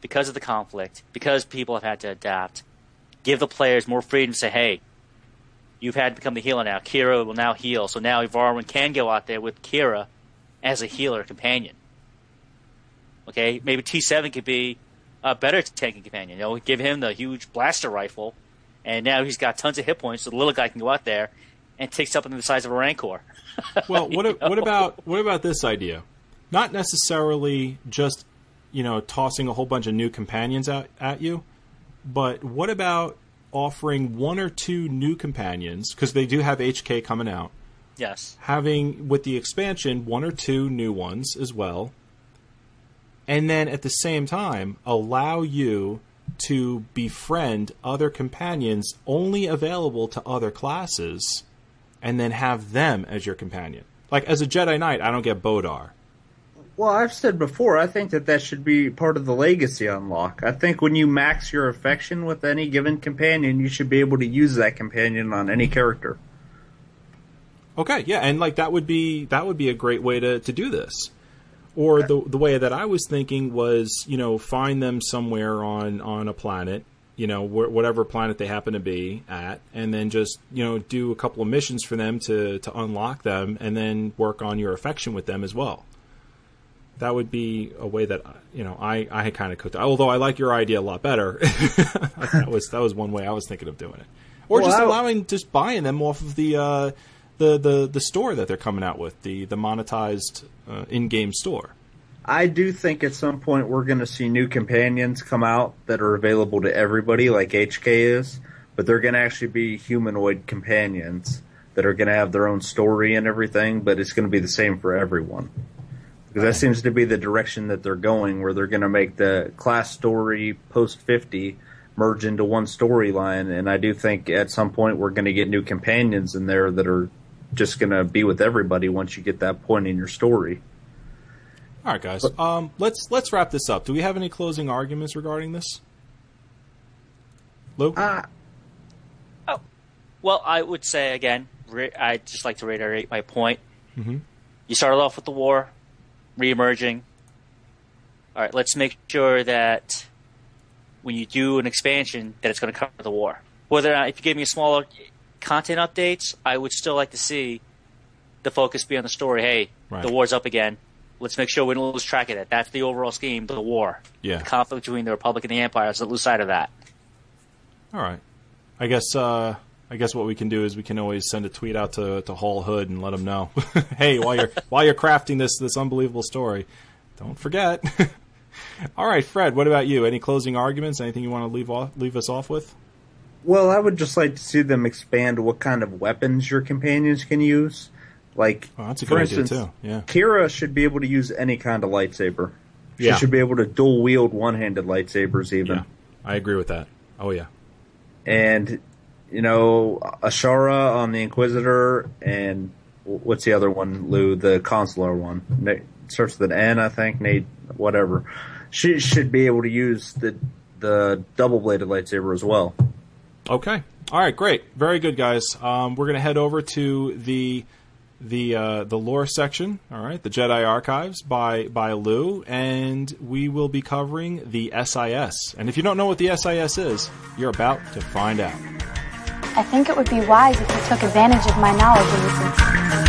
because of the conflict, because people have had to adapt, give the players more freedom to say, "Hey, you've had to become the healer now. Kira will now heal, so now Varwin can go out there with Kira as a healer companion." Okay, maybe T7 could be a better tanking companion. You know, give him the huge blaster rifle, and now he's got tons of hit points, so the little guy can go out there and take something the size of a Rancor. (laughs) Well, what You what about what about this idea? Not necessarily just you know tossing a whole bunch of new companions out at you, but what about offering one or two new companions because they do have HK coming out. Yes. Having with the expansion one or two new ones as well, and then at the same time allow you to befriend other companions only available to other classes and then have them as your companion. Like as a Jedi Knight, I don't get Bowdaar. Well, I've said before, I think that that should be part of the legacy unlock. I think when you max your affection with any given companion, you should be able to use that companion on any character. Okay, yeah, and like that would be that would be a great way to, to do this. Or the the way that I was thinking was, you know, find them somewhere on on a planet, you know, wh- whatever planet they happen to be at, and then just you know do a couple of missions for them to to unlock them, and then work on your affection with them as well. That would be a way that you know I I had kind of cooked. Although I like your idea a lot better. (laughs) that was that was one way I was thinking of doing it, or Well, just I- allowing just buying them off of the. Uh, the, the, the store that they're coming out with the the monetized uh, in-game store. I do think at some point we're going to see new companions come out that are available to everybody, like HK is, but they're going to actually be humanoid companions that are going to have their own story and everything, but it's going to be the same for everyone. Because that seems to be the direction that they're going, where they're going to make the class story post 50 merge into one storyline. And I do think at some point we're going to get new companions in there that are just going to be with everybody once you get that point in your story. All right, guys. Um, let's let's wrap this up. Do we have any closing arguments regarding this? Lou? Uh, Well, I would say again, re- I'd just like to reiterate my point. Mhm. You started off with the war, reemerging. All right, let's make sure that when you do an expansion that it's going to cover the war. Whether or not, if you give me a smaller content updates, I would still like to see the focus be on the story. Hey, Right. the war's up again. Let's make sure we don't lose track of that. That's the overall scheme, the war. Yeah. The conflict between the Republic and the Empire. Let's not lose sight of that. All right. I guess uh, I guess what we can do is we can always send a tweet out to, to Hall Hood and let him know. (laughs) hey, while you're while you're crafting this this unbelievable story, don't forget. (laughs) All right, Fred. What about you? Any closing arguments? Anything you want to leave off leave us off with? Well, I would just like to see them expand what kind of weapons your companions can use. Like, Oh, that's a for good idea, instance, too. Yeah. Kira should be able to use any kind of lightsaber. She Yeah. should be able to dual wield one-handed lightsabers, even. Yeah, I agree with that. Oh yeah. And you know, Ashara on the Inquisitor, and what's the other one? Lou, the consular one. Na- starts with an N, I think. Nate, whatever. She should be able to use the the double bladed lightsaber as well. Okay. All right. Great. Very good, guys. Um, we're going to head over to the the uh, the lore section. All right, the Jedi Archives by by Lou, and we will be covering the SIS. And if you don't know what the SIS is, you're about to find out. I think it would be wise if you took advantage of my knowledge in this instance.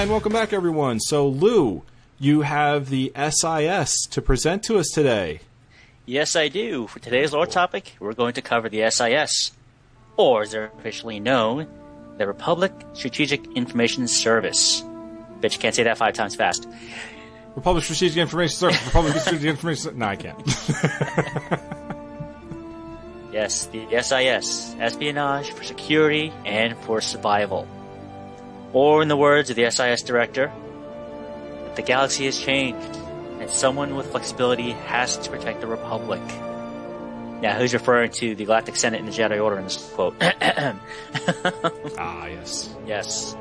And welcome back, everyone. So, Lou, you have the SIS to present to us today. Yes, I do. For today's lore topic, we're going to cover the SIS, or as they're officially known, the Republic Strategic Information Service. Bet you can't say that five times fast. Republic Strategic Information Service. Republic Strategic Information. No, I can't. (laughs) Yes, the SIS, espionage for security and for survival. Or, in the words of the SIS director, the galaxy has changed, and someone with flexibility has to protect the Republic. Now, who's referring to the Galactic Senate and the Jedi Order in this quote? (clears throat) ah, yes. Yes.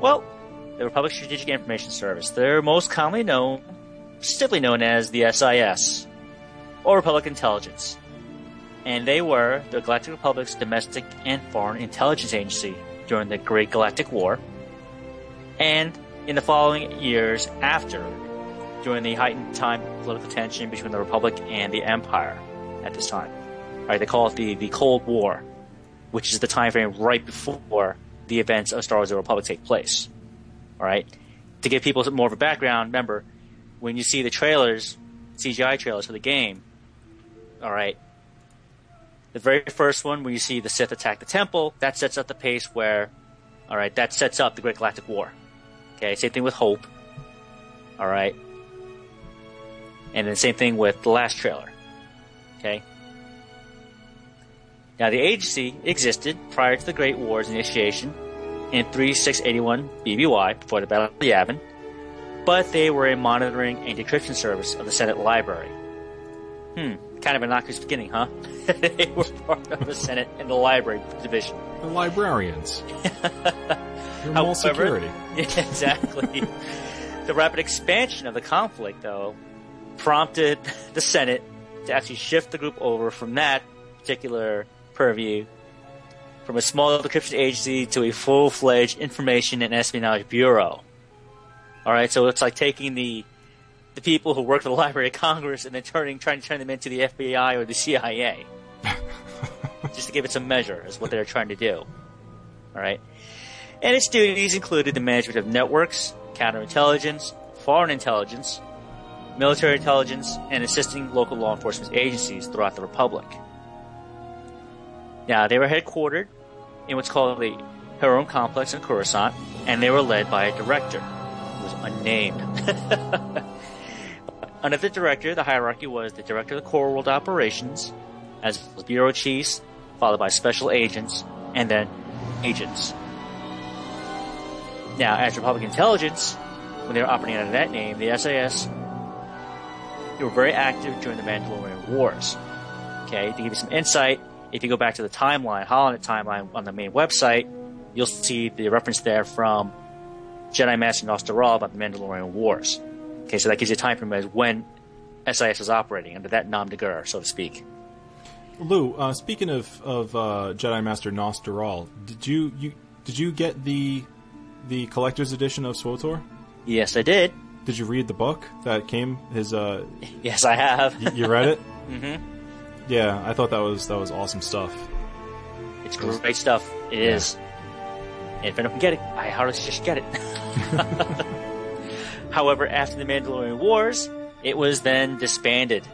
Well, the Republic Strategic Information Service. They're most commonly known, simply known as the SIS, or Republic Intelligence. And they were the Galactic Republic's domestic and foreign intelligence agency during the Great Galactic War, and in the following years after, during the heightened time political tension between the Republic and the Empire at this time. All right, they call it the, the Cold War which is the time frame right before the events of Star Wars: The Republic take place. All right, to give people more of a background, remember when you see the trailers, CGI trailers for the game. All right, the very first one, where you see the Sith attack the temple, that sets up the pace where, all right, that sets up the Great Galactic War. Okay, same thing with Hope. All right, and then same thing with the last trailer. Okay, now, the agency existed prior to the Great War's initiation in 3681 BBY, before the Battle of the Yavin, but they were a monitoring and decryption service of the Senate Library. Hmm, kind of innocuous beginning, huh? (laughs) they were part of the Senate and the Library Division. The librarians. (laughs) You're However- security. (laughs) Exactly. the rapid expansion of the conflict, though, prompted the Senate to actually shift the group over from that particular purview from a small decryption agency to a full-fledged information and espionage bureau. All right, so it's like taking the the people who work for the Library of Congress and then turning trying to turn them into the FBI or the CIA. (laughs) Just to give it some measure is what they're trying to do. All right. And its duties included the management of networks, counterintelligence, foreign intelligence, military intelligence, and assisting local law enforcement agencies throughout the Republic. Now, they were headquartered in what's called the Heron Complex in Coruscant, and they were led by a director who was unnamed. (laughs) Under the director, the hierarchy was the director of the core world operations, as bureau chiefs, followed by special agents, and then agents. Now, as Republic Intelligence, when they were operating under that name, the SIS, they were very active during the Mandalorian Wars. Okay, to give you some insight, if you go back to the timeline, Holonet timeline on the main website, you'll see the reference there from Jedi Master Gnost-Dural about the Mandalorian Wars. Okay, so that gives you a time frame as when SIS was operating under that nom de guerre, so to speak. Lou, uh, speaking of of uh, Jedi Master Gnost-Dural, did you you did you get the the collector's edition of SWTOR? Yes, I did. Did you read the book that came? His uh, (laughs) Yes, I have. y- you read it? (laughs) mm-hmm. Yeah, I thought that was that was awesome stuff. It's great stuff. It is. And if don't get it, I highly just get it. (laughs) However, after the Mandalorian Wars, it was then disbanded.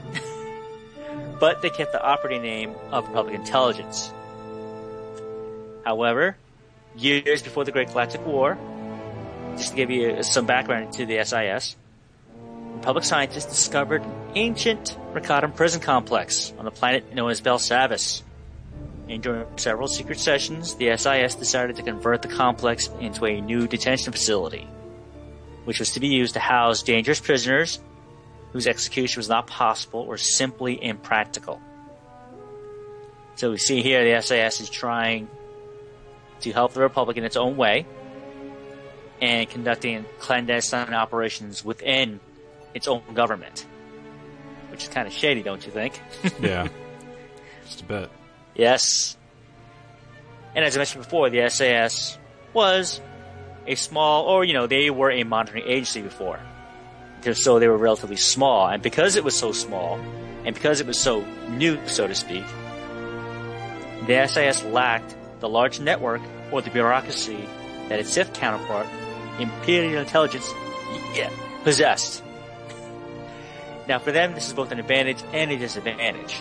(laughs) but they kept the operating name of Republic Intelligence. However, years before the Great Galactic War, just to give you some background to the SIS, Republic scientists discovered an ancient Rakatan prison complex on the planet known as Belsavis. And during several secret sessions, the SIS decided to convert the complex into a new detention facility, which was to be used to house dangerous prisoners whose execution was not possible or simply impractical. So we see here the SIS is trying to help the Republic in its own way and conducting clandestine operations within its own government. Which is kind of shady, don't you think? (laughs) Yeah, just a bit. Yes. And as I mentioned before, the SIS was a small, or you know, they were a monitoring agency before. So they were relatively small. And because it was so small, and because it was so new, so to speak, the SIS lacked the large network or the bureaucracy that its Sith counterpart, Imperial Intelligence, yeah, possessed. Now, for them, this is both an advantage and a disadvantage.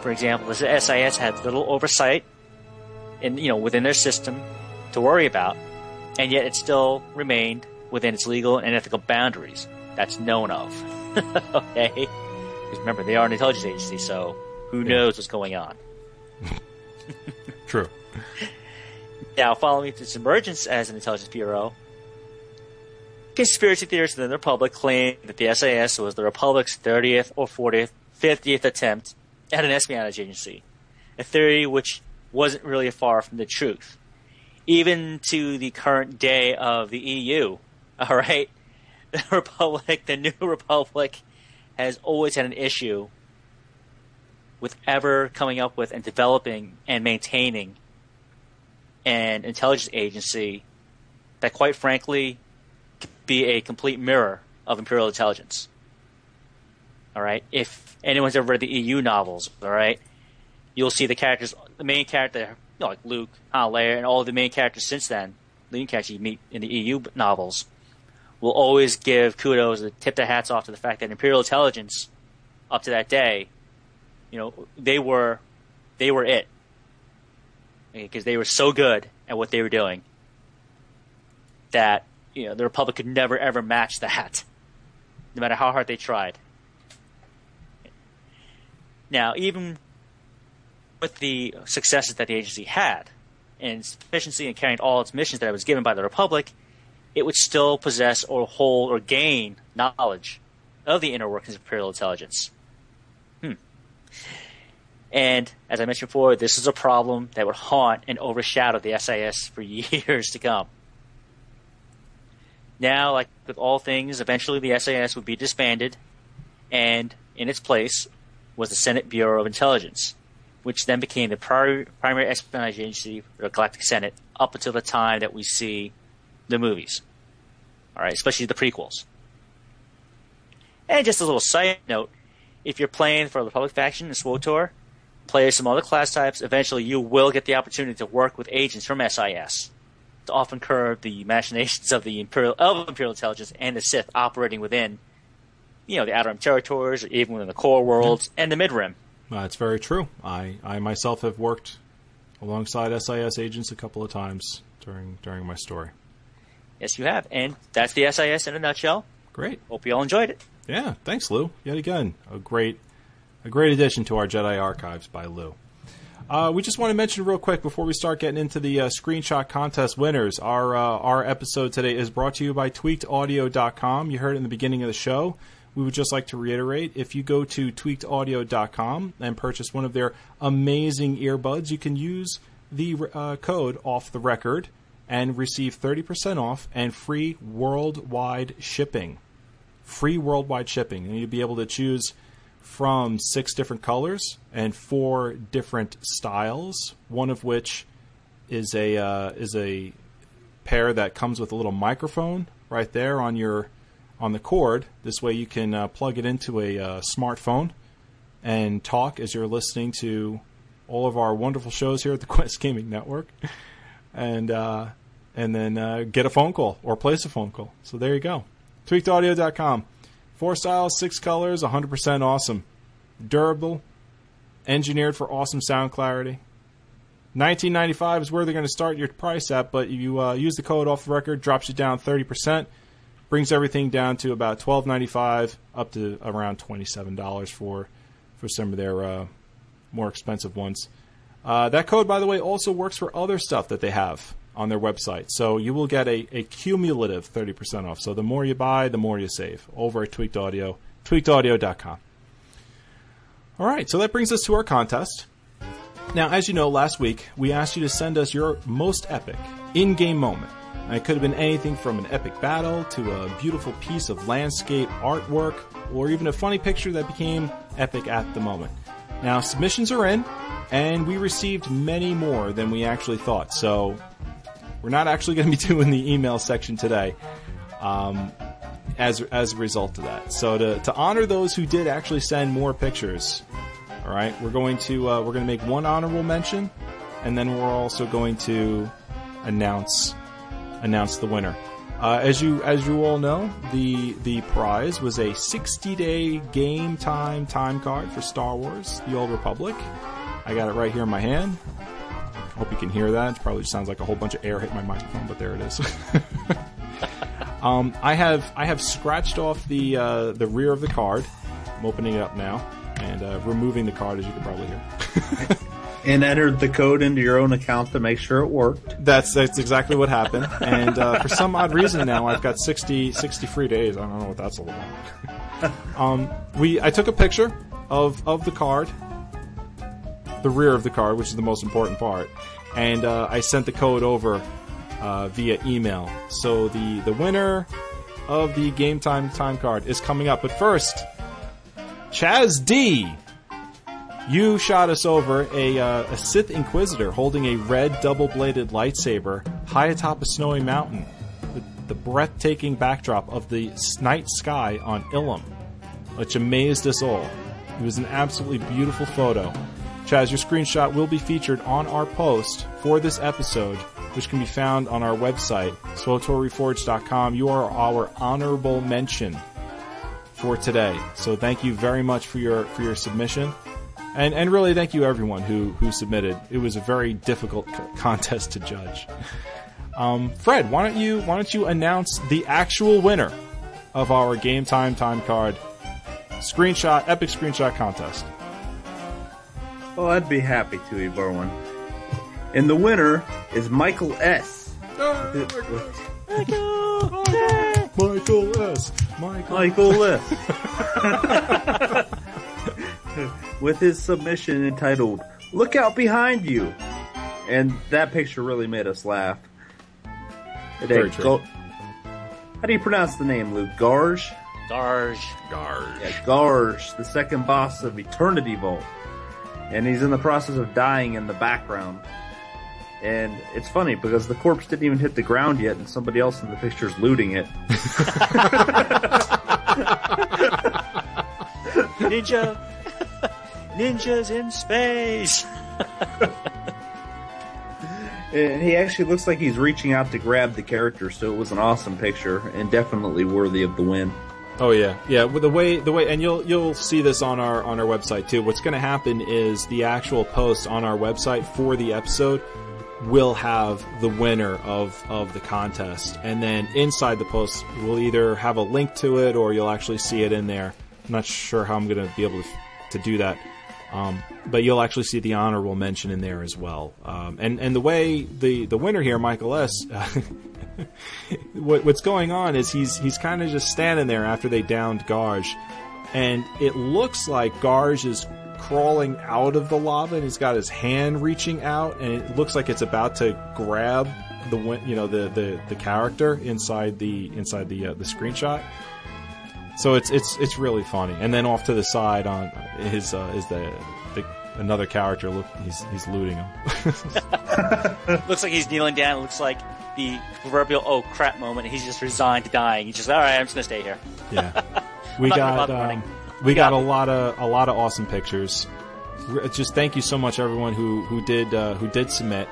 For example, the SIS had little oversight in, you know, within their system to worry about, and yet it still remained within its legal and ethical boundaries. That's known of. (laughs) okay? Because remember, they are an intelligence agency, so who knows what's going on. (laughs) True. Now, following its emergence as an intelligence bureau, conspiracy theorists within the Republic claim that the SIS was the Republic's 30th or 40th, 50th attempt at an espionage agency, a theory which wasn't really far from the truth. Even to the current day of the EU, (laughs) all right, the Republic, the new (laughs) Republic, has always had an issue with ever coming up with and developing and maintaining an intelligence agency that, quite frankly, could be a complete mirror of Imperial intelligence. All right, if anyone's ever read the EU novels, all right, you'll see the characters, the main character, you know, like Luke, Han, Leia, and all the main characters since then, leading characters you meet in the EU novels, will always give kudos and tip their hats off to the fact that Imperial intelligence, up to that day, you know, they were, they were it because they were so good at what they were doing that you know the Republic could never ever match (laughs) that, no matter how hard they tried. Now, even with the successes that the agency had and efficiency in carrying all its missions that it was given by the Republic, it would still possess or hold or gain knowledge of the inner workings of Imperial intelligence. Hmm. And as I mentioned before, this is a problem that would haunt and overshadow the SIS for (laughs) years to come. Now, like with all things, eventually the SIS would be disbanded, and in its place was the Senate Bureau of Intelligence, which then became the pri- primary espionage agency for the Galactic Senate up until the time that we see the movies. All right, especially the prequels. And just a little side note: if you're playing for the Republic faction in SWTOR, play some other class types, eventually you will get the opportunity to work with agents from SIS to often curb the machinations of the Imperial of Imperial Intelligence and the Sith operating within, you know, the Outer Rim territories, or even within the core worlds and the Mid Rim. Uh, it's very true. I, I myself have worked alongside SIS agents a couple of times during during my story. Yes, you have, and that's the SIS in a nutshell. Great. Hope you all enjoyed it. Yeah, thanks, Lou. Yet again, a great, a great addition to our Jedi archives by Lou. Uh, we just want to mention real quick before we start getting into the uh, screenshot contest winners. Our uh, our episode today is brought to you by tweakedaudio.com. You heard it in the beginning of the show. We would just like to reiterate if you go to tweakedaudio.com and purchase one of their amazing earbuds, you can use the uh, code off the record and receive 30% off and free worldwide shipping free worldwide shipping. And you'll be able to choose from six different colors and four different styles. One of which is a uh, is a pair that comes with a little microphone right there on your on the cord. This way you can uh, plug it into a uh, smartphone and talk as you're listening to all of our wonderful shows here at the (laughs) Quest Gaming Network, and uh, and then uh, get a phone call or place a phone call. So there you go. Tweakedaudio.com. Four styles, six colors, 100% awesome. Durable, engineered for awesome sound clarity. 1995 is where they're going to start your price at, but you uh, use the code off the record, drops you down 30%, brings everything down to about 12.95 up to around $27 for for some of their uh, more expensive ones. Uh, that code, by the way, also works for other stuff that they have on their website. So you will get a, a cumulative 30% off. So the more you buy, the more you save over at Tweaked Audio, tweakedaudio.com. All right, so that brings us to our contest. Now, as you know, last week we asked you to send us your most epic in game moment. It could have been anything from an epic battle to a beautiful piece of landscape artwork or even a funny picture that became epic at the moment. Now, submissions are in, and we received many more than we actually thought. So, we're not actually (laughs) going to be doing the email section today um, as, as a result of that. So, to, to honor those who did actually send more pictures, all right, we're going to uh, we're going to make one honorable mention, and then we're also going to announce announce the winner. Uh, as you as you all know, the the prize was a 60 day game time time card for Star Wars: The Old Republic. I got it right here in my hand. Hope you can hear that. It probably sounds like a whole bunch of air hit my microphone, but there it is. (laughs) um, I have I have scratched off the uh, the rear of the card. I'm opening it up now and uh, removing the card, as you can probably hear. (laughs) and entered the code into your own account to make sure it worked. That's that's exactly what happened. And uh, for some odd reason now, I've got 60, 60 free days. I don't know what that's all about. (laughs) um, we I took a picture of of the card, the rear of the card, which is the most important part, and uh, I sent the code over uh, via email. So the the winner of the game time time card is coming up. But first, Chaz D. You shot us over a, uh, a Sith Inquisitor holding a red double bladed lightsaber high atop a snowy mountain. The, the breathtaking backdrop of the night sky on Ilum, which amazed us all. It was an absolutely beautiful photo. Chaz, your screenshot will be featured on our post for this episode, which can be found on our website, swtorreforged.com. You are our honorable mention for today. So thank you very much for your for your submission. And, and really, thank you everyone who, who submitted. It was a very difficult co- (laughs) contest to judge. Um, Fred, why don't you why don't you announce the actual winner of our game time time card screenshot epic screenshot contest? Oh, I'd be happy to, Evarwyn. And the winner is Michael S. Michael S. Michael. S. Michael S. (laughs) (laughs) (laughs) With his submission entitled "Look Out Behind You," and that picture really made us laugh. It Very true. Go- How do you pronounce the name, Luke? Gharj. Gharj? Gharj. Yeah, Gharj, the second boss of Eternity Vault. And he's in the process of dying in the background. And it's funny because the corpse didn't even hit the ground yet, and somebody else in the picture is looting it. (laughs) Ninja. Ninjas in space. (laughs) And he actually looks like he's reaching out to grab the character, so it was an awesome picture and definitely worthy of the win. Oh yeah, yeah. With the way the way, and you'll you'll see this on our on our website too. What's going to happen is the actual post on our website for the episode will have the winner of of the contest, and then inside the post we'll either have a link to it or you'll actually see it in there. I'm not sure how I'm going to be able to to do that. Um, but you'll actually see the honorable mention in there as well. Um, and and the way the the winner here, Michael S. (laughs) what, what's going on is he's he's kind of just standing there after they downed Gharj, and it looks like Gharj is crawling out of the lava, and he's got his hand reaching out, and it looks like it's about to grab the you know the the, the character inside the inside the uh, the screenshot. So it's it's it's really funny. And then off to the side on his uh, is the, the another character. Look, he's he's looting him. (laughs) looks like he's kneeling down. It looks like the proverbial oh crap moment. He's just resigned to dying. He's just all right. I'm just gonna stay here. yeah, (laughs) we got um, we got a got it. lot of a lot of awesome pictures. Just thank you so much, everyone who who did uh, who did submit.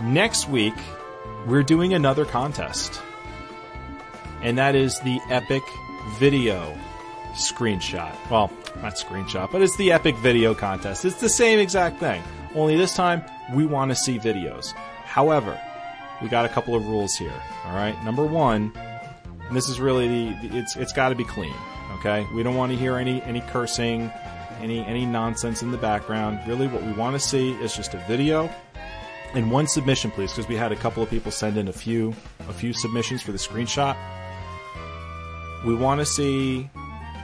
Next week, we're doing another contest, and that is the epic video screenshot. Well, not screenshot, but it's the epic video contest. It's the same exact thing. Only this time, we want to see videos. However, we got a couple of rules here. All right. Number one, and this is really the, the it's it's got to be clean. Okay. We don't want to hear any any cursing, any any nonsense in the background. Really, what we want to see is just a video and one submission, please, because we had a couple of people send in a few a few submissions for the screenshot. We want to see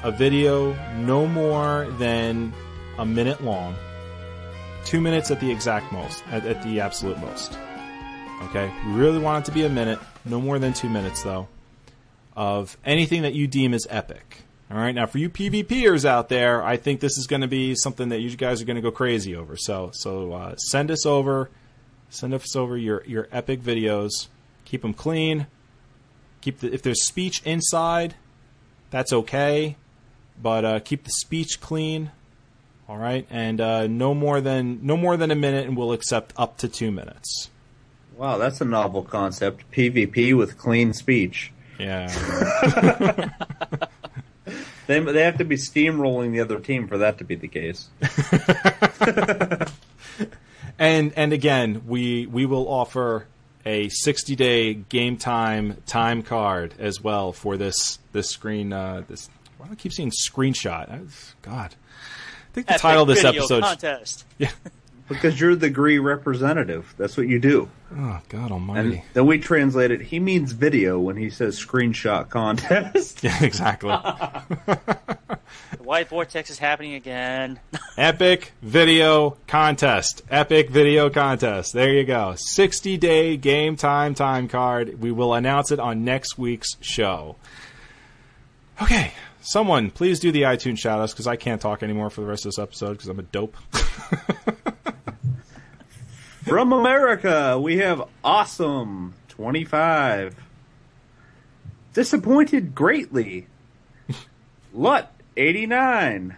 a video no more than a minute long, two minutes at the exact most, at, at the absolute most. Okay, we really want it to be a minute, no more than two minutes though, of anything that you deem as epic. All right, now for you PvPers out there, I think this is going to be something that you guys are going to go crazy over. So, so uh, send us over, send us over your your epic videos. Keep them clean. Keep the if there's speech inside, that's okay, but uh, keep the speech clean. All right, and uh, no more than no more than a minute, and we'll accept up to two minutes. Wow, that's a novel concept. PvP with clean speech. Yeah. (laughs) They, they have to be steamrolling the other team for that to be the case. (laughs) and and again, we we will offer a 60 day game time time card as well for this this screen. Uh, this why do I keep seeing screenshot? I- God, I think the Epic title of this episode. contest. (laughs) Yeah. Because you're the GRE representative. That's what you do. Oh God And Almighty. then we translate it. He means video when he says screenshot contest. (laughs) Yeah, exactly. The (laughs) (laughs) white vortex is happening again. Epic video contest. Epic video contest. There you go. 60 day game time time card. We will announce it on next week's show. Okay. Someone, please do the iTunes shout outs because I can't talk anymore for the rest of this episode because I'm a dope. (laughs) From America, we have Awesome 25. Disappointed greatly. Lut 89.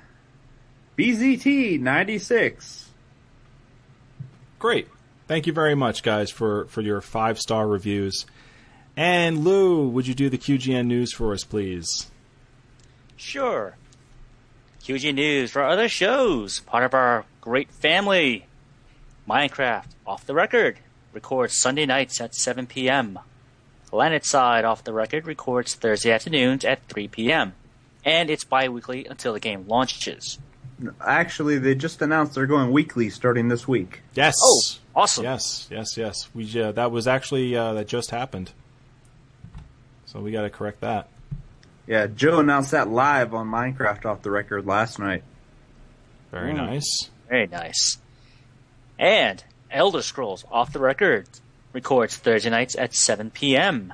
BZT 96. Great. Thank you very much, guys, for, for your five star reviews. And Lou, would you do the QGN news for us, please? Sure. QG News for other shows, part of our great family. Minecraft, off the record, records Sunday nights at 7 p.m. Planetside off the record, records Thursday afternoons at 3 p.m. And it's bi weekly until the game launches. Actually, they just announced they're going weekly starting this week. Yes. Oh, awesome. Yes, yes, yes. We uh, that was actually uh, that just happened. So we got to correct that. Yeah, Joe announced that live on Minecraft off the record last night. Very Mm. nice. Very nice. And Elder Scrolls Off the Record records Thursday nights at 7 p.m.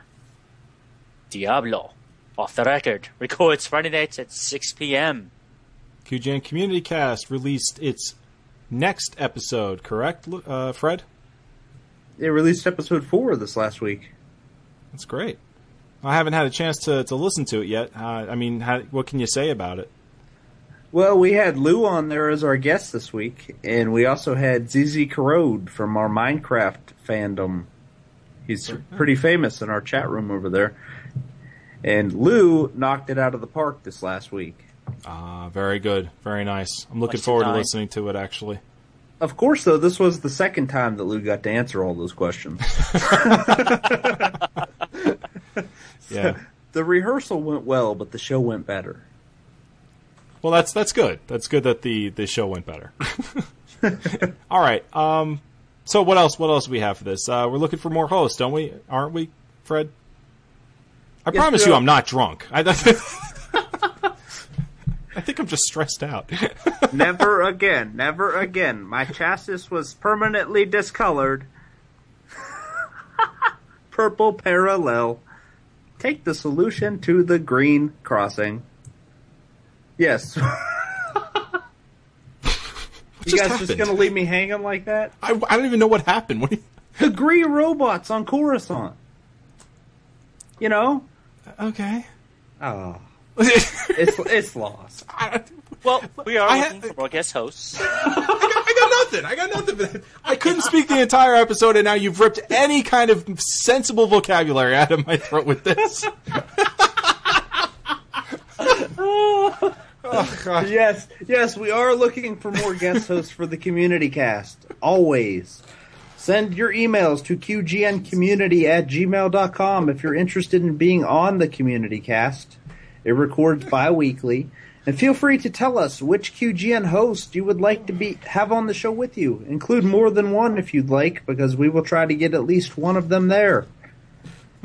Diablo Off the Record records Friday nights at 6 p.m. QGN Community Cast released its next episode, correct, uh, Fred? They released episode four this last week. That's great. I haven't had a chance to, to listen to it yet. Uh, I mean, how, what can you say about it? Well, we had Lou on there as our guest this week, and we also had ZZ Corrode from our Minecraft fandom. He's pretty famous in our chat room over there. And Lou knocked it out of the park this last week. Ah, very good. Very nice. I'm looking Much forward to listening to it, actually. Of course, though, this was the second time that Lou got to answer all those questions. (laughs) (laughs) Yeah. (laughs) the rehearsal went well, but the show went better. Well, that's that's good. That's good that the, the show went better. (laughs) (laughs) All right. Um. So what else? What else do we have for this? Uh, we're looking for more hosts, don't we? Aren't we, Fred? I Yes, promise you. I'm not drunk. I, I think I'm just stressed out. never again, never again. My chassis was permanently discolored. Purple parallel. Take the solution to the green crossing. Yes. (laughs) you just guys happened? just gonna leave me hanging like that? I, I don't even know what happened. What you, (laughs) The Gree robots on Coruscant. You know? okay. Oh, (laughs) it's it's lost. I, Well, we are I looking ha- for more guest hosts. (laughs) I got nothing. I got nothing. I couldn't speak the entire episode, and now you've ripped any kind of sensible vocabulary out of my throat with this. (laughs) oh, gosh. Yes, yes, we are looking for more guest hosts for the community cast. Always. Send your emails to qgncommunity at gmail.com if you're interested in being on the community cast. It records bi-weekly. And feel free to tell us which QGN host you would like to be have on the show with you. Include more than one if you'd like, because we will try to get at least one of them there.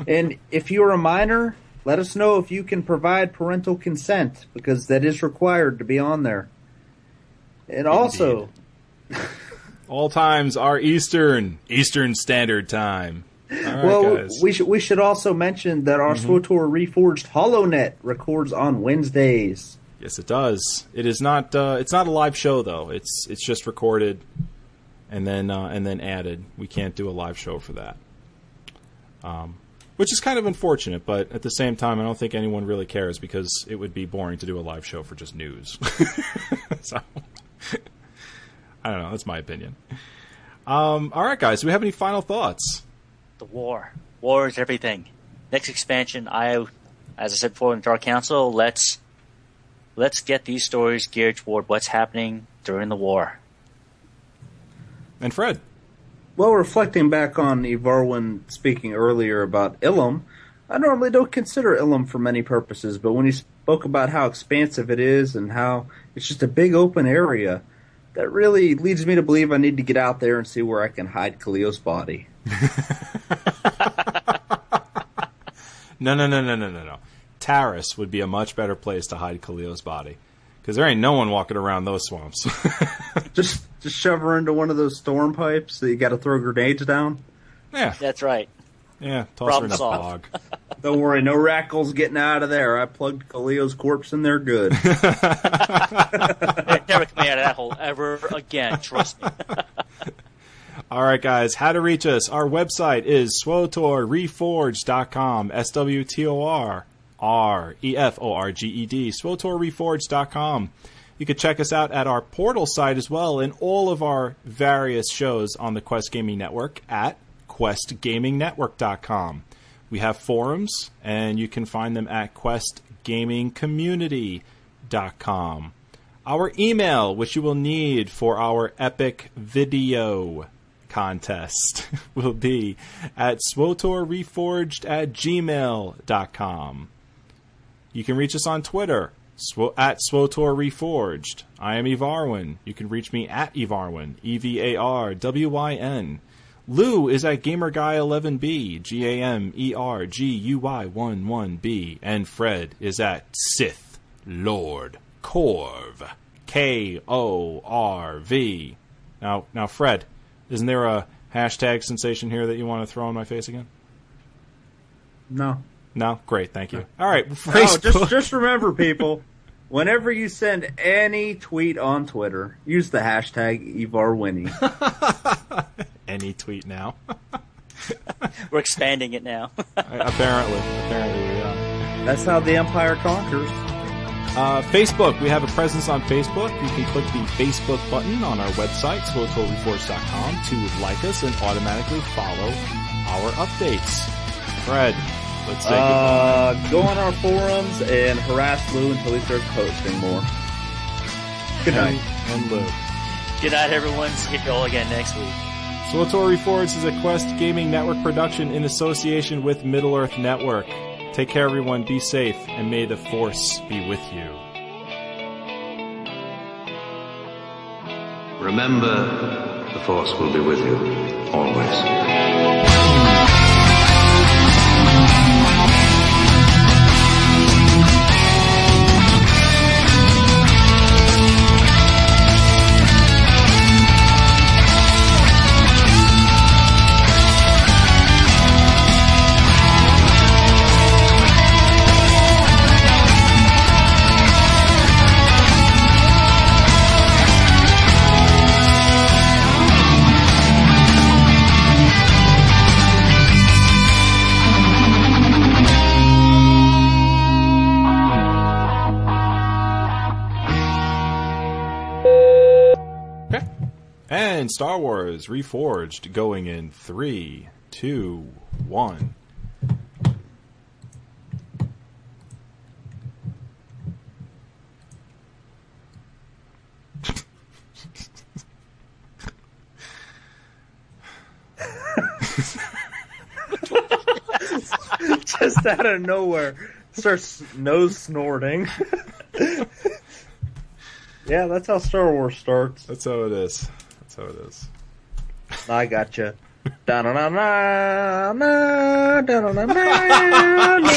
And if you're a minor, let us know if you can provide parental consent, because that is required to be on there. And also, (laughs) All times are Eastern, Eastern Standard Time. Right, well, guys. we should we should also mention that our Mm-hmm. SWTOR Reforged HoloNet records on Wednesdays. Yes, it does. It is not. Uh, it's not a live show though. It's it's just recorded, and then uh, and then added. We can't do a live show for that, um, which is kind of unfortunate. But at the same time, I don't think anyone really cares because it would be boring to do a live show for just news. (laughs) so (laughs) I don't know. That's my opinion. Um, all right, guys. Do we have any final thoughts? the war. War is everything. Next expansion, I, as I said before in Dark Council, let's let's get these stories geared toward what's happening during the war. And Fred. Well, reflecting back on Evarwyn speaking earlier about Ilum, I normally don't consider Ilum for many purposes, but when he spoke about how expansive it is and how it's just a big open area, that really leads me to believe I need to get out there and see where I can hide Kaliyo's body. (laughs) No, no, no, no, no, no, no. Taris would be a much better place to hide Kaliyo's body. Because there ain't no one walking around those swamps. (laughs) Just just shove her into one of those storm pipes that you got to throw grenades down. yeah, That's right. yeah. Toss her in Problem a solved. bog. (laughs) Don't worry, no rakghouls getting out of there. I plugged Kaliyo's corpse in there good. (laughs) They're never coming out of that hole ever again. Trust me. All right, guys. How to reach us? Our website is swtorreforged.com. S W T O R R E F O R G E D. swtorreforged.com. You can check us out at our portal site as well and all of our various shows on the Quest Gaming Network at questgamingnetwork.com. We have forums, and you can find them at questgamingcommunity.com. Our email, which you will need for our epic video contest, (laughs) will be at swtorreforged at gmail.com. You can reach us on Twitter swo- at swtorreforged. I am Evarwyn. You can reach me at Evarwyn, E V A R W Y N. Lou is at GamerGuy11B, G A M E R G U Y 1 1 B. And Fred is at Sith Lord Korv, K O R V. Now, now, Fred, isn't there a hashtag sensation here that you want to throw in my face again? No. No? Great, thank you. All right, (laughs) No, just just remember, people. (laughs) Whenever you send any tweet on Twitter, use the hashtag EvarWinnie. (laughs) Any tweet now. We're expanding it now. apparently, apparently we are. That's how the Empire conquers. Uh, Facebook. We have a presence on Facebook. You can click the Facebook button on our website, swtorreforged.com, to like us and automatically follow our updates. Fred, let's say goodbye. Uh, go on our forums and harass Lou until he starts posting more. Good night. And, and Lou. Good night, everyone. See you all again next week. SWTOR Reforged is a Quest Gaming Network production in association with Middle Earth Network. Take care, everyone. Be safe, and may the Force be with you. Remember, the Force will be with you, always. And Star Wars Reforged going in three, two, one. (laughs) Just out of nowhere, starts nose snorting. (laughs) yeah, that's how Star Wars starts. That's how it is how it is. I gotcha. (laughs) Da-na-na-na, da-na-na-na. (laughs)